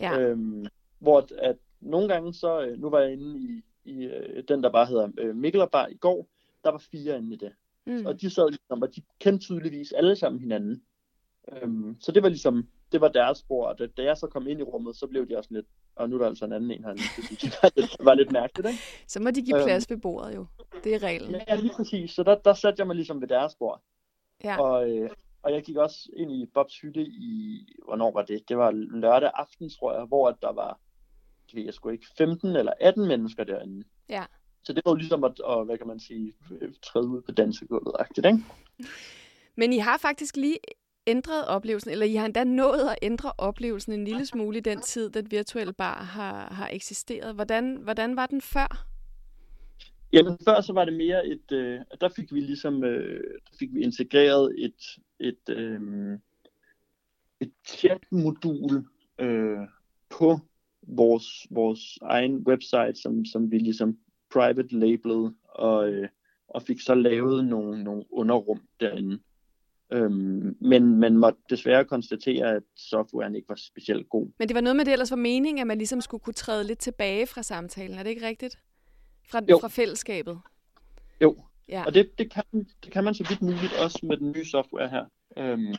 Ja. Øhm, hvor at, at nogle gange så, øh, nu var jeg inde i, i øh, den, der bare hedder øh, Mikkelerbar i går, der var fire inde i det. Mm. Og de sad ligesom, og de kendte tydeligvis alle sammen hinanden. Øhm, så det var ligesom, det var deres spor, og da, da jeg så kom ind i rummet, så blev de også lidt, og nu er der altså en anden en herinde, det var lidt, var lidt mærkeligt, ikke? Så må de give plads øhm, ved bordet jo, det er reglen. Ja, lige præcis, så der, der satte jeg mig ligesom ved deres bord. Ja. Og, øh, og jeg gik også ind i Bobs hytte i, hvornår var det? Det var lørdag aften, tror jeg, hvor der var, det jeg sgu ikke, 15 eller 18 mennesker derinde. Ja. Så det var jo ligesom at, at hvad kan man sige, træde ud på dansegulvet, ikke? Men I har faktisk lige ændret oplevelsen, eller I har endda nået at ændre oplevelsen en lille smule i den tid, den virtuelle bar har, har eksisteret. Hvordan, hvordan var den før? Jamen før så var det mere et, øh, der fik vi ligesom, øh, der fik vi integreret et, et, øh, et chat-modul øh, på vores, vores egen website, som, som vi ligesom private labeled, og, øh, og fik så lavet nogle, nogle underrum derinde. Øhm, men man måtte desværre konstatere, at softwaren ikke var specielt god. Men det var noget med det ellers var meningen, at man ligesom skulle kunne træde lidt tilbage fra samtalen. Er det ikke rigtigt? Fra, jo. fra fællesskabet? Jo, ja. og det, det, kan, det kan man så vidt muligt også med den nye software her. Øhm,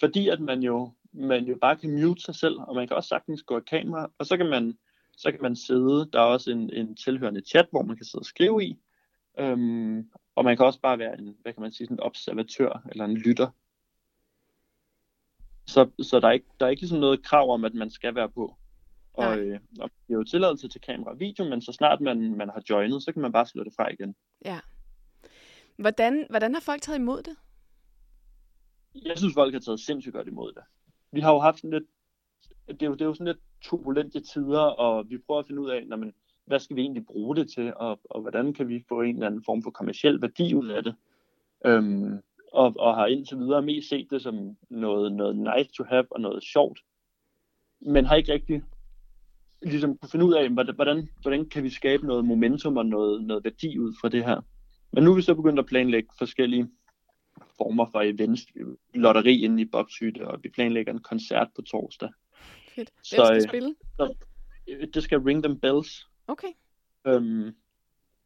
fordi at man jo, man jo bare kan mute sig selv, og man kan også sagtens gå af kamera, og så kan man, så kan man sidde, der er også en, en tilhørende chat, hvor man kan sidde og skrive i, øhm, og man kan også bare være en, hvad kan man sige, sådan en observatør eller en lytter. Så, så der, er ikke, der er ikke ligesom noget krav om, at man skal være på. Og, øh, og det er jo tilladelse til kamera og video, men så snart man, man har joinet, så kan man bare slå det fra igen. Ja. Hvordan, hvordan har folk taget imod det? Jeg synes, folk har taget sindssygt godt imod det. Vi har jo haft sådan lidt, det er jo, det er jo sådan lidt turbulente tider, og vi prøver at finde ud af, når man, hvad skal vi egentlig bruge det til, og, og hvordan kan vi få en eller anden form for kommersiel værdi ud af det. Øhm, og, og har indtil videre mest set det som noget, noget nice to have og noget sjovt, men har ikke rigtig ligesom kunne finde ud af, hvordan, hvordan kan vi skabe noget momentum og noget, noget værdi ud fra det her. Men nu er vi så begyndt at planlægge forskellige former for events, lotteri inde i Bobshytte, og vi planlægger en koncert på torsdag. Fedt. Hvem så, skal øh, spille? Så, øh, det skal Ring Them Bells. Okay. Øhm,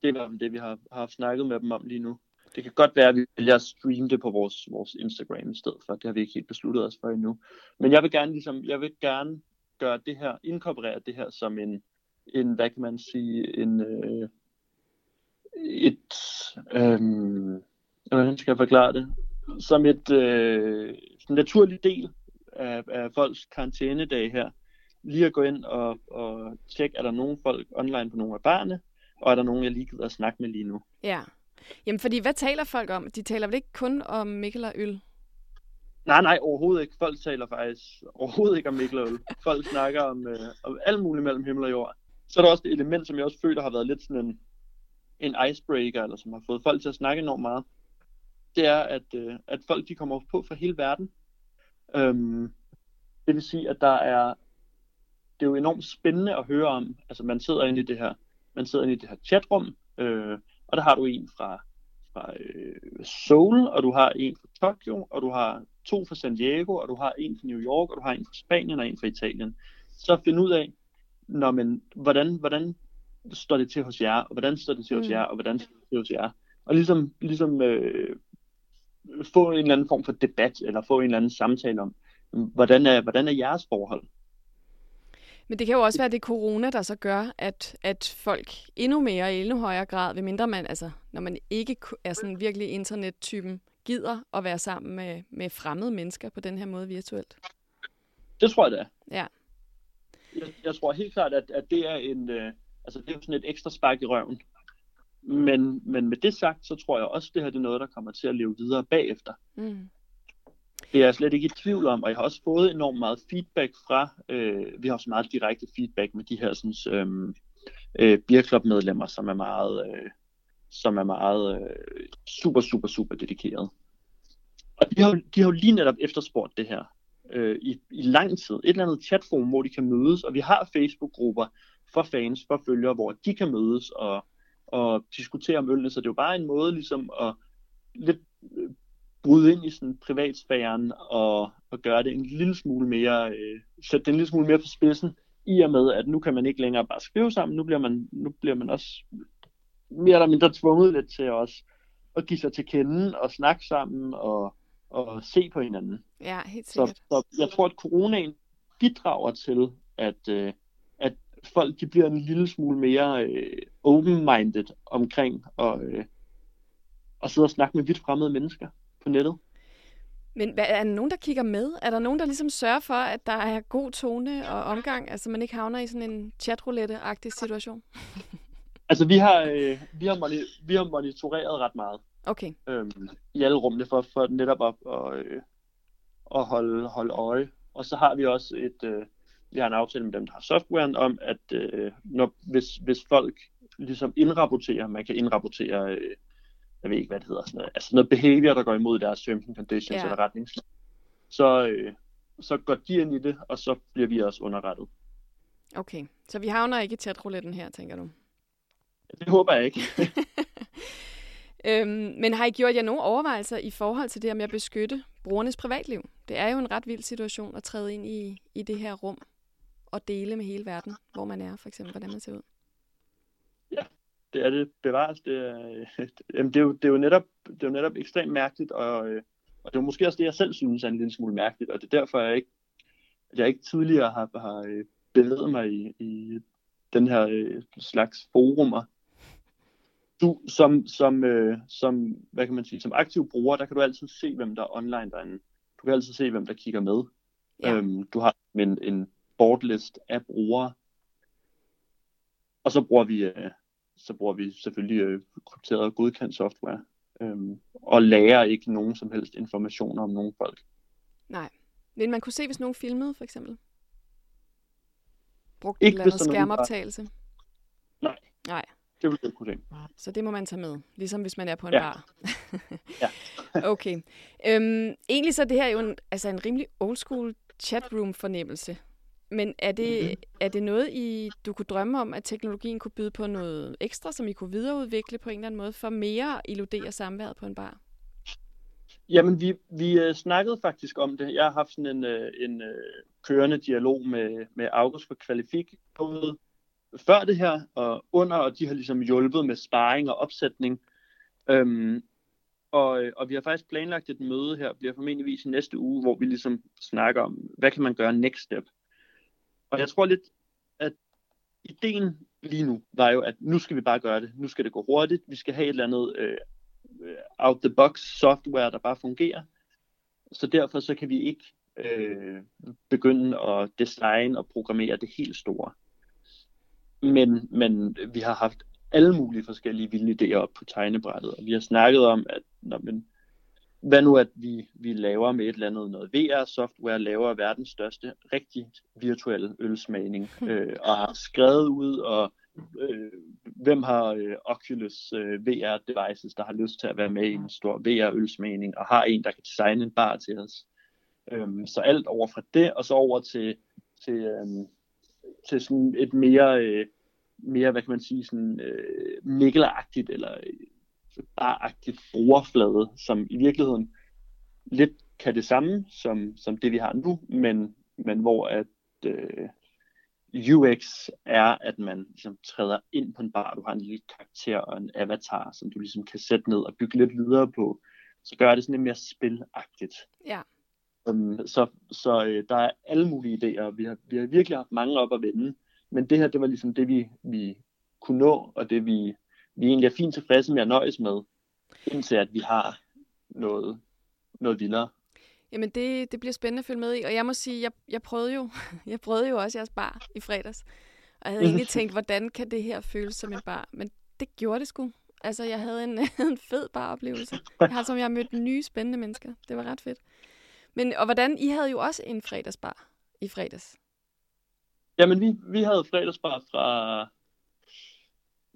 det er det, vi har, har snakket med dem om lige nu. Det kan godt være, at vi vælger at streame det på vores, vores Instagram i stedet for. Det har vi ikke helt besluttet os for endnu. Men jeg vil gerne, ligesom, jeg vil gerne gøre det her, inkorporere det her som en, en hvad kan man sige, en, øh, et, øh, hvordan skal jeg forklare det, som et øh, naturlig del af, af folks karantænedag her lige at gå ind og, og tjekke, er der nogen folk online på nogle af barne, og er der nogen, jeg lige gider at snakke med lige nu. Ja. Jamen, fordi hvad taler folk om? De taler vel ikke kun om Mikkel og øl? Nej, nej, overhovedet ikke. Folk taler faktisk overhovedet ikke om Mikkel og øl. Folk snakker om, øh, om alt muligt mellem himmel og jord. Så er der også det element, som jeg også føler har været lidt sådan en, en icebreaker, eller som har fået folk til at snakke enormt meget. Det er, at, øh, at folk de kommer på fra hele verden. Øhm, det vil sige, at der er det er jo enormt spændende at høre om. Altså man sidder inde i det her, man sidder inde i det her chatrum, øh, og der har du en fra, fra øh, Seoul, og du har en fra Tokyo, og du har to fra San Diego, og du har en fra New York, og du har en fra Spanien og en fra Italien. Så find ud af, når man, hvordan, hvordan står det til hos jer, og hvordan står det til hos mm. jer, og hvordan står det til hos jer. Og ligesom, ligesom øh, få en eller anden form for debat, eller få en eller anden samtale om, hvordan er, hvordan er jeres forhold? Men det kan jo også være, det corona, der så gør, at, at folk endnu mere i endnu højere grad, ved mindre man, altså, når man ikke er sådan virkelig internettypen, gider at være sammen med, med fremmede mennesker på den her måde virtuelt. Det tror jeg da. Ja. Jeg, jeg tror helt klart, at, at det er en, øh, altså det er sådan et ekstra spark i røven. Men, men med det sagt, så tror jeg også, at det her det er noget, der kommer til at leve videre bagefter. Mm. Det er jeg slet ikke i tvivl om, og jeg har også fået enormt meget feedback fra, øh, vi har også meget direkte feedback med de her sådan, øh, øh, beerclub medlemmer, som er meget, øh, som er meget øh, super, super, super dedikeret. Og de har, de har jo lige netop efterspurgt det her øh, i, i lang tid. Et eller andet chatforum, hvor de kan mødes, og vi har Facebook-grupper for fans, for følgere, hvor de kan mødes og, og diskutere om ølene, så det er jo bare en måde ligesom at lidt øh, bryde ind i sådan privatsfæren og, og gøre det en lille smule mere, øh, sætte det en lille smule mere på spidsen, i og med, at nu kan man ikke længere bare skrive sammen, nu bliver man, nu bliver man også mere eller mindre tvunget lidt til os at give sig til kende og snakke sammen og, og se på hinanden. Ja, helt sikkert. Så, så jeg tror, at coronaen bidrager til, at, øh, at folk de bliver en lille smule mere øh, open-minded omkring og, øh, at sidde og snakke med vidt fremmede mennesker på nettet. Men hvad, er der nogen, der kigger med? Er der nogen, der ligesom sørger for, at der er god tone og omgang, altså man ikke havner i sådan en chatroulette-agtig situation? altså vi har, øh, vi, har moni- vi har monitoreret ret meget. Okay. Øhm, I alle rummene for, for netop op og, øh, at holde, holde øje. Og så har vi også et, øh, vi har en aftale med dem, der har softwaren, om at øh, når, hvis, hvis folk ligesom indrapporterer, man kan indrapportere øh, jeg ved ikke, hvad det hedder, sådan noget, altså noget behavior, der går imod deres terms and conditions ja. eller retningslinjer, så, øh, så går de ind i det, og så bliver vi også underrettet. Okay, så vi havner ikke i chatrouletten her, tænker du? Det håber jeg ikke. øhm, men har I gjort jer nogle overvejelser i forhold til det her med at beskytte brugernes privatliv? Det er jo en ret vild situation at træde ind i, i det her rum og dele med hele verden, hvor man er, for eksempel, hvordan man ser ud det er det bevares. Det er, det, er jo, det, er jo netop, det er jo netop ekstremt mærkeligt, og, øh, og det er måske også det, jeg selv synes er en lille smule mærkeligt, og det er derfor, jeg ikke, at jeg ikke tidligere har, har øh, bevæget mig i, i den her øh, slags forumer. Du, som, som, øh, som, hvad kan man sige, som aktiv bruger, der kan du altid se, hvem der er online derinde. Du kan altid se, hvem der kigger med. Ja. Øhm, du har en, en boardlist af brugere, og så bruger vi, øh, så bruger vi selvfølgelig øh, krypteret og godkendt software, øhm, og lærer ikke nogen som helst informationer om nogen folk. Nej. Vil man kunne se, hvis nogen filmede, for eksempel? Brugt ikke et eller andet skærmoptagelse? Nej. Nej. Det vil jeg kunne se. Så det må man tage med, ligesom hvis man er på en ja. bar. ja. okay. Øhm, egentlig så er det her jo en, altså en rimelig old school chatroom fornemmelse. Men er det, mm-hmm. er det noget, I, du kunne drømme om, at teknologien kunne byde på noget ekstra, som I kunne videreudvikle på en eller anden måde, for mere at illudere samværet på en bar? Jamen, vi, vi uh, snakkede faktisk om det. Jeg har haft sådan en, uh, en uh, kørende dialog med, med August for Kvalifik, både før det her og under, og de har ligesom hjulpet med sparring og opsætning. Um, og, og vi har faktisk planlagt et møde her, bliver formentlig i næste uge, hvor vi ligesom snakker om, hvad kan man gøre next step? Og jeg tror lidt, at ideen lige nu var jo, at nu skal vi bare gøre det. Nu skal det gå hurtigt. Vi skal have et eller andet øh, øh out-the-box software, der bare fungerer. Så derfor så kan vi ikke øh, begynde at designe og programmere det helt store. Men, men vi har haft alle mulige forskellige vilde idéer op på tegnebrættet, og vi har snakket om, at når man, hvad nu at vi, vi laver med et eller andet noget VR-software, laver verdens største rigtig virtuelle ølsmagning, øh, og har skrevet ud, og øh, hvem har øh, Oculus øh, VR-devices, der har lyst til at være med i en stor VR-ølsmagning, og har en, der kan designe en bar til os. Øhm, så alt over fra det, og så over til, til, øhm, til sådan et mere, øh, mere, hvad kan man sige, sådan øh, mikkelagtigt, eller baragtigt brugerflade, som i virkeligheden lidt kan det samme som, som det, vi har nu, men, men hvor at, øh, UX er, at man ligesom træder ind på en bar, du har en lille karakter og en avatar, som du ligesom kan sætte ned og bygge lidt videre på, så gør det sådan lidt mere spilagtigt. Ja. Um, så så øh, der er alle mulige idéer, vi har, vi har virkelig haft mange op at vende, men det her, det var ligesom det, vi, vi kunne nå, og det vi, vi egentlig er fint tilfredse med at nøjes med, indtil at vi har noget, noget vildere. Jamen, det, det bliver spændende at følge med i, og jeg må sige, jeg, jeg prøvede jo, jeg prøvede jo også jeres bar i fredags, og jeg havde egentlig tænkt, hvordan kan det her føles som en bar, men det gjorde det sgu. Altså, jeg havde en, en fed baroplevelse. Jeg har som jeg har mødt nye spændende mennesker. Det var ret fedt. Men, og hvordan, I havde jo også en fredagsbar i fredags. Jamen, vi, vi havde fredagsbar fra...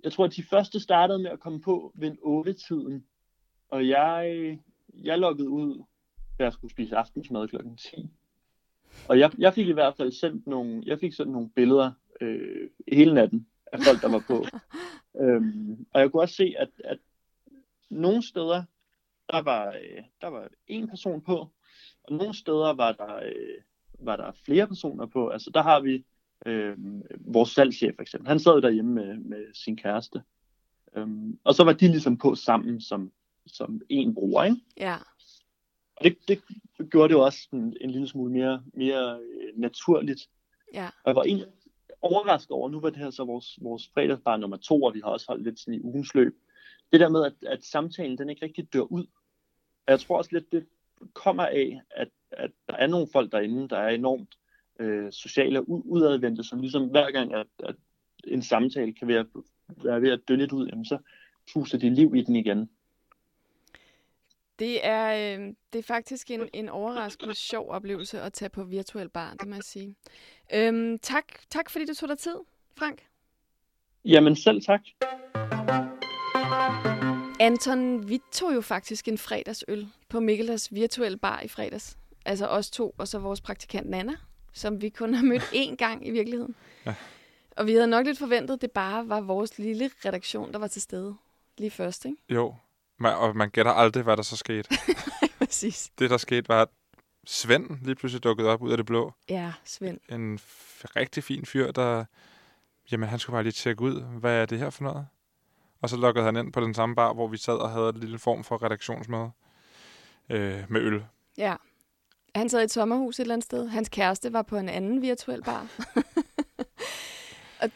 Jeg tror, at de første startede med at komme på ved en 8-tiden. Og jeg, jeg loggede ud, da jeg skulle spise aftensmad klokken 10. Og jeg, jeg fik i hvert fald sendt nogle, jeg fik sendt nogle billeder øh, hele natten af folk, der var på. øhm, og jeg kunne også se, at, at nogle steder, der var, øh, der var en person på, og nogle steder var der, øh, var der flere personer på. Altså der har vi øh, vores salgschef for eksempel. Han sad derhjemme med, med sin kæreste. Øhm, og så var de ligesom på sammen som, som en bruger, ikke? Ja. Og det, det gjorde det jo også en, en lille smule mere, mere øh, naturligt. Ja. Og jeg var egentlig overrasket over, nu var det her så vores, vores fredagsbar nummer to, og vi har også holdt lidt sådan i ugens løb. Det der med, at, at samtalen den ikke rigtig dør ud. Og jeg tror også lidt, det kommer af, at, at der er nogle folk derinde, der er enormt øh, sociale og udadvendte, som ligesom hver gang, at, at en samtale kan være, være ved at dø lidt ud, jamen så puster de liv i den igen. Det er, øh, det er faktisk en, en overraskende sjov oplevelse at tage på virtuel bar, det må jeg sige. Øhm, tak, tak fordi du tog dig tid, Frank. Jamen selv tak. Anton, vi tog jo faktisk en fredagsøl på Mikkelas virtuelle bar i fredags. Altså os to, og så vores praktikant Nana, som vi kun har mødt én gang i virkeligheden. Ja. Og vi havde nok lidt forventet, at det bare var vores lille redaktion, der var til stede lige først, ikke? Jo, man, og man gætter aldrig, hvad der så skete. Præcis. Det, der skete, var, at Svend lige pludselig dukkede op ud af det blå. Ja, Svend. En rigtig fin fyr, der... Jamen, han skulle bare lige tjekke ud, hvad er det her for noget? Og så lukkede han ind på den samme bar, hvor vi sad og havde en lille form for redaktionsmøde øh, med øl. Ja. Han sad i et sommerhus et eller andet sted. Hans kæreste var på en anden virtuel bar. og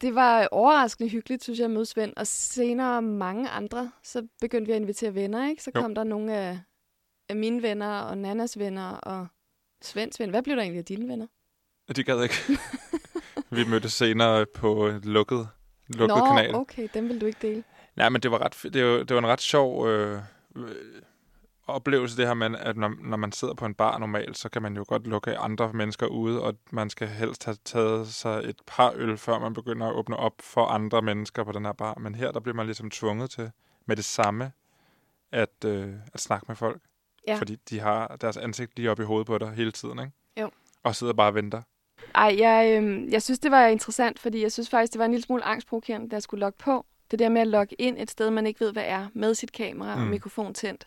det var overraskende hyggeligt, synes jeg, at møde Svend. Og senere mange andre, så begyndte vi at invitere venner, ikke? Så jo. kom der nogle af, af mine venner og Nannas venner og Svends venner. Hvad blev der egentlig af dine venner? De gad ikke. vi mødtes senere på et lukket, lukket Nå, kanal. okay, dem vil du ikke dele. Nej, men det var, ret, det var, det var en ret sjov øh, oplevelse, det her med, at når, når man sidder på en bar normalt, så kan man jo godt lukke andre mennesker ude, og man skal helst have taget sig et par øl, før man begynder at åbne op for andre mennesker på den her bar. Men her, der bliver man ligesom tvunget til med det samme at, øh, at snakke med folk. Ja. Fordi de har deres ansigt lige oppe i hovedet på dig hele tiden, ikke? Jo. Og sidder bare og venter. Ej, jeg, øh, jeg synes, det var interessant, fordi jeg synes faktisk, det var en lille smule angstprovokerende, da jeg skulle logge på. Det der med at logge ind et sted, man ikke ved, hvad er, med sit kamera mm. og mikrofon tændt.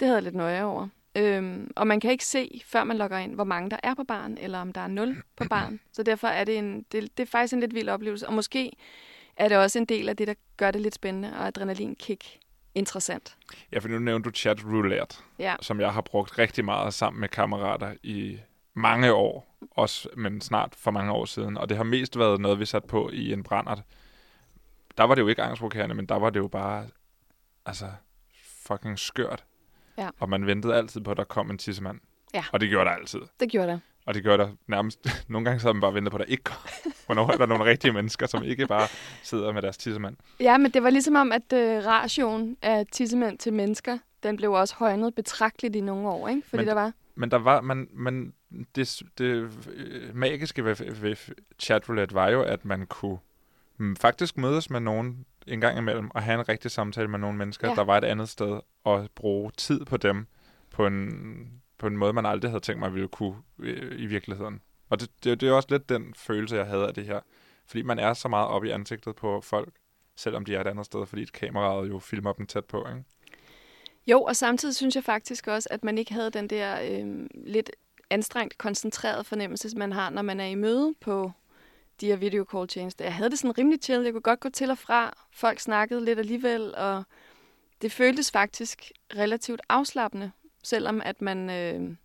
Det havde jeg lidt nøje over. Øhm, og man kan ikke se, før man logger ind, hvor mange der er på baren, eller om der er nul på baren. Så derfor er det, en, det, det er faktisk en lidt vild oplevelse. Og måske er det også en del af det, der gør det lidt spændende, og adrenalinkick interessant. Ja, for nu nævnte du chat roulette, ja. som jeg har brugt rigtig meget sammen med kammerater i mange år, også, men snart for mange år siden. Og det har mest været noget, vi satte på i en brændert. Der var det jo ikke angstprovokerende, men der var det jo bare altså, fucking skørt. Ja. Og man ventede altid på, at der kom en tissemand. Ja. Og det gjorde der altid. Det gjorde der. Og det gjorde der nærmest... Nogle gange så havde man bare ventet på, at der ikke kom. Hvornår er der nogle rigtige mennesker, som ikke bare sidder med deres tissemand? Ja, men det var ligesom om, at uh, ratioen af tissemænd til mennesker, den blev også højnet betragteligt i nogle år, ikke? Fordi men, der var... Men der var... Man, man, det, det øh, magiske ved, ved chatroulette var jo, at man kunne mm, faktisk mødes med nogen en gang imellem og have en rigtig samtale med nogle mennesker, ja. der var et andet sted, og bruge tid på dem på en, på en måde, man aldrig havde tænkt mig ville kunne øh, i virkeligheden. Og det, det, det er også lidt den følelse, jeg havde af det her. Fordi man er så meget oppe i ansigtet på folk, selvom de er et andet sted, fordi kameraet jo filmer dem tæt på, ikke? Jo, og samtidig synes jeg faktisk også, at man ikke havde den der øh, lidt anstrengt, koncentreret fornemmelse, man har, når man er i møde på de her video call tjenester. Jeg havde det sådan rimelig chill. Jeg kunne godt gå til og fra. Folk snakkede lidt alligevel, og det føltes faktisk relativt afslappende, selvom at man øh,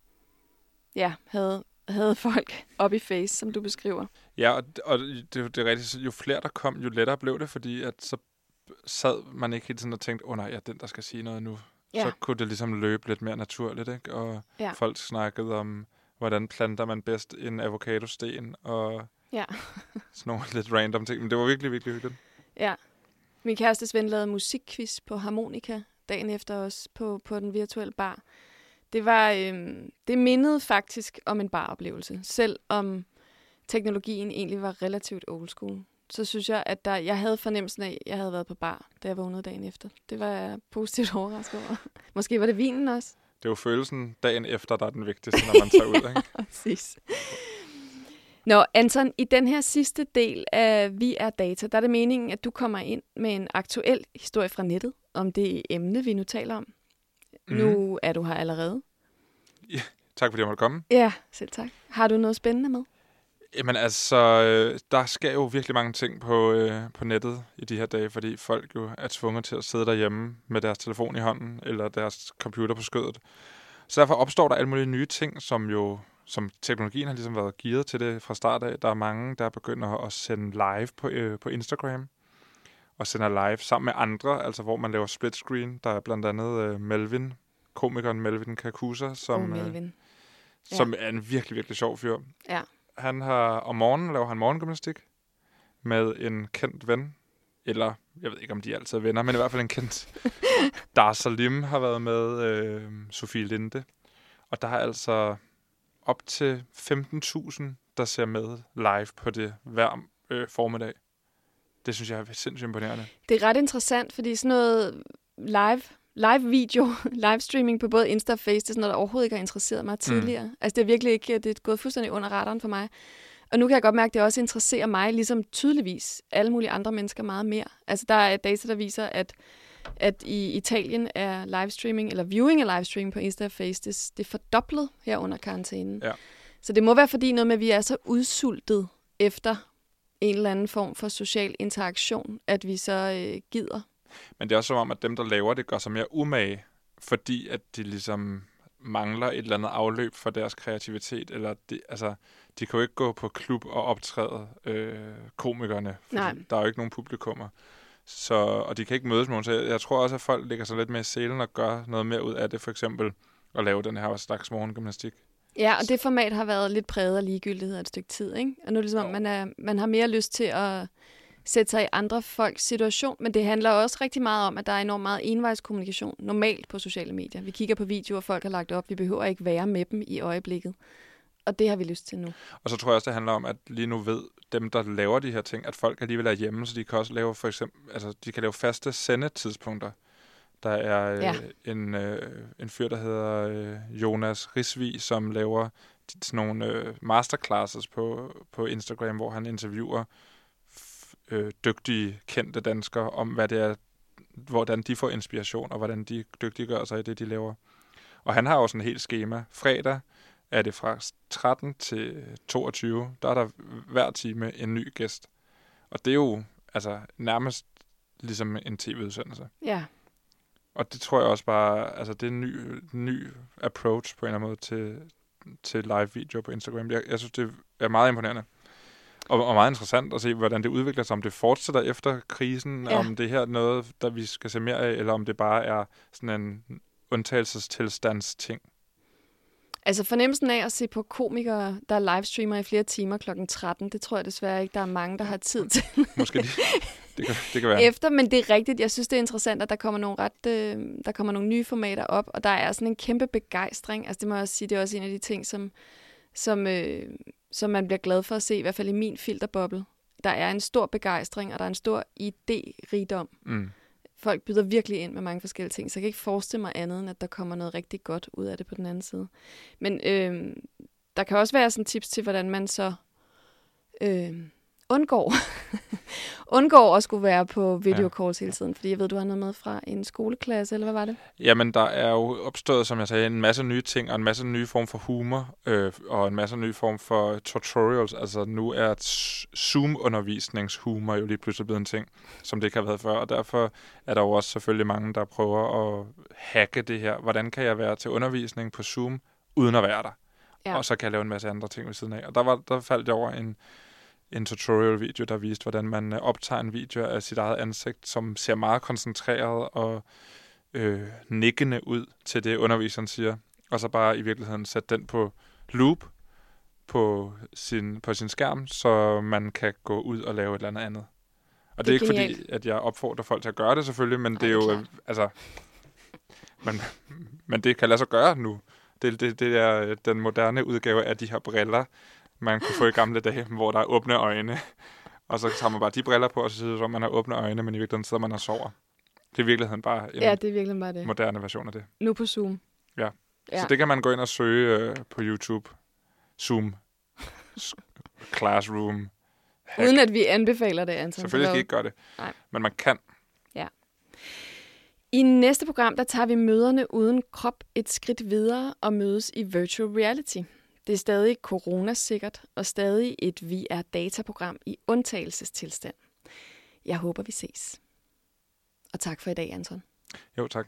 ja, havde, havde folk op i face, som du beskriver. Ja, og, og det, det er rigtigt. Jo flere der kom, jo lettere blev det, fordi at så sad man ikke helt sådan og tænkte, åh oh, nej, jeg er den, der skal sige noget nu. Ja. Så kunne det ligesom løbe lidt mere naturligt, ikke? Og ja. folk snakkede om, hvordan planter man bedst en avocadosten, og ja. sådan nogle lidt random ting. Men det var virkelig, virkelig hyggeligt. Ja. Min kærestes ven lavede musikquiz på harmonika dagen efter os på, på den virtuelle bar. Det var, øhm, det mindede faktisk om en baroplevelse, selv om teknologien egentlig var relativt old school så synes jeg, at der, jeg havde fornemmelsen af, at jeg havde været på bar, da jeg vågnede dagen efter. Det var jeg positivt overrasket over. Måske var det vinen også. Det er jo følelsen dagen efter, der er den vigtigste, når man tager ud. Ikke? Præcis. Nå, Anton, i den her sidste del af Vi er Data, der er det meningen, at du kommer ind med en aktuel historie fra nettet om det emne, vi nu taler om. Mm. Nu er du her allerede. Ja, tak fordi jeg måtte komme. Ja, selv tak. Har du noget spændende med? Jamen altså, øh, der sker jo virkelig mange ting på, øh, på nettet i de her dage, fordi folk jo er tvunget til at sidde derhjemme med deres telefon i hånden eller deres computer på skødet. Så derfor opstår der alle mulige nye ting, som jo som teknologien har ligesom været gearet til det fra start af. Der er mange, der begynder at sende live på, øh, på Instagram, og sender live sammen med andre, altså hvor man laver split screen. Der er blandt andet øh, Melvin, komikeren Melvin Kakusa, som, oh, Melvin. Øh, ja. som er en virkelig, virkelig sjov fyr. Ja han har om morgenen laver han morgengymnastik med en kendt ven. Eller, jeg ved ikke, om de altid er venner, men i hvert fald en kendt. Dar Salim har været med, øh, Sofie Linde. Og der er altså op til 15.000, der ser med live på det hver øh, formiddag. Det synes jeg er sindssygt imponerende. Det er ret interessant, fordi sådan noget live live video, livestreaming på både Insta og Face, det er sådan noget, der overhovedet ikke har interesseret mig mm. tidligere. Mm. Altså det er virkelig ikke, det er gået fuldstændig under radaren for mig. Og nu kan jeg godt mærke, at det også interesserer mig, ligesom tydeligvis alle mulige andre mennesker meget mere. Altså der er data, der viser, at, at i Italien er livestreaming, eller viewing af livestreaming på Insta og Face, det, det er fordoblet her under karantænen. Ja. Så det må være fordi noget med, at vi er så udsultet efter en eller anden form for social interaktion, at vi så øh, gider men det er også som om, at dem, der laver det, gør sig mere umage, fordi at de ligesom mangler et eller andet afløb for deres kreativitet, eller de, altså, de kan jo ikke gå på klub og optræde øh, komikerne, fordi Nej. der er jo ikke nogen publikummer. Så, og de kan ikke mødes med nogen, så jeg, jeg tror også, at folk ligger sig lidt mere i selen og gør noget mere ud af det, for eksempel at lave den her slags morgengymnastik. Ja, og det format har været lidt præget af ligegyldighed et stykke tid, ikke? Og nu er det som om, man, er, man har mere lyst til at sætte sig i andre folks situation, men det handler også rigtig meget om, at der er enormt meget envejskommunikation normalt på sociale medier. Vi kigger på videoer, folk har lagt op, vi behøver ikke være med dem i øjeblikket. Og det har vi lyst til nu. Og så tror jeg også, det handler om, at lige nu ved dem, der laver de her ting, at folk alligevel er hjemme, så de kan også lave for eksempel, altså de kan lave faste sendetidspunkter. Der er øh, ja. en, øh, en fyr, der hedder øh, Jonas Risvi, som laver sådan nogle øh, masterclasses på, på Instagram, hvor han interviewer øh, dygtige, kendte danskere om, hvad det er, hvordan de får inspiration, og hvordan de dygtiggør sig i det, de laver. Og han har også en helt schema. Fredag er det fra 13 til 22. Der er der hver time en ny gæst. Og det er jo altså nærmest ligesom en tv-udsendelse. Ja. Og det tror jeg også bare, altså det er en ny, ny approach på en eller anden måde til, til live video på Instagram. Jeg, jeg synes, det er meget imponerende. Og, og meget interessant at se, hvordan det udvikler sig, om det fortsætter efter krisen, ja. om det her er noget, der vi skal se mere af, eller om det bare er sådan en undtagelsestilstands ting. Altså fornemmelsen af at se på komikere, der livestreamer i flere timer kl. 13, det tror jeg desværre ikke, der er mange, der har tid til. Måske det, det, kan, det kan være. Efter, men det er rigtigt. Jeg synes, det er interessant, at der kommer nogle, ret, øh, der kommer nogle nye formater op, og der er sådan en kæmpe begejstring. Altså det må jeg også sige, det er også en af de ting, som, som, øh, som man bliver glad for at se, i hvert fald i min filterboble. Der er en stor begejstring, og der er en stor idérigdom. Mm. Folk byder virkelig ind med mange forskellige ting, så jeg kan ikke forestille mig andet, end at der kommer noget rigtig godt ud af det på den anden side. Men øh, der kan også være sådan tips til, hvordan man så øh, undgår, undgår at skulle være på videocalls ja. hele tiden? Fordi jeg ved, du har noget med fra en skoleklasse, eller hvad var det? Jamen, der er jo opstået, som jeg sagde, en masse nye ting, og en masse nye form for humor, øh, og en masse nye form for tutorials. Altså, nu er Zoom-undervisningshumor jo lige pludselig blevet en ting, som det ikke har været før, og derfor er der jo også selvfølgelig mange, der prøver at hacke det her. Hvordan kan jeg være til undervisning på Zoom, uden at være der? Ja. Og så kan jeg lave en masse andre ting ved siden af. Og der, var, der faldt jeg over en en tutorial-video, der viste, hvordan man øh, optager en video af sit eget ansigt, som ser meget koncentreret og øh, nikkende ud til det, underviseren siger. Og så bare i virkeligheden sætte den på loop på sin, på sin skærm, så man kan gå ud og lave et eller andet andet. Og det, det er ikke genialt. fordi, at jeg opfordrer folk til at gøre det selvfølgelig, men Ej, det er jo, øh, altså, men, men det kan lade sig gøre nu. Det, det, det er øh, den moderne udgave af de her briller, man kunne få i gamle dage, hvor der er åbne øjne. Og så tager man bare de briller på, og så sidder man har åbne øjne, men i virkeligheden sidder man og sover. Det er i virkeligheden bare en ja, det er virkelig bare det. moderne version af det. Nu på Zoom. Ja. ja. Så det kan man gå ind og søge øh, på YouTube. Zoom. Classroom. Hack. Uden at vi anbefaler det, Anton. Selvfølgelig skal I ikke gøre det. Nej. Men man kan. Ja. I næste program, der tager vi møderne uden krop et skridt videre og mødes i virtual reality. Det er stadig coronasikkert og stadig et Vi er dataprogram i undtagelsestilstand. Jeg håber, vi ses. Og tak for i dag, Anton. Jo, tak.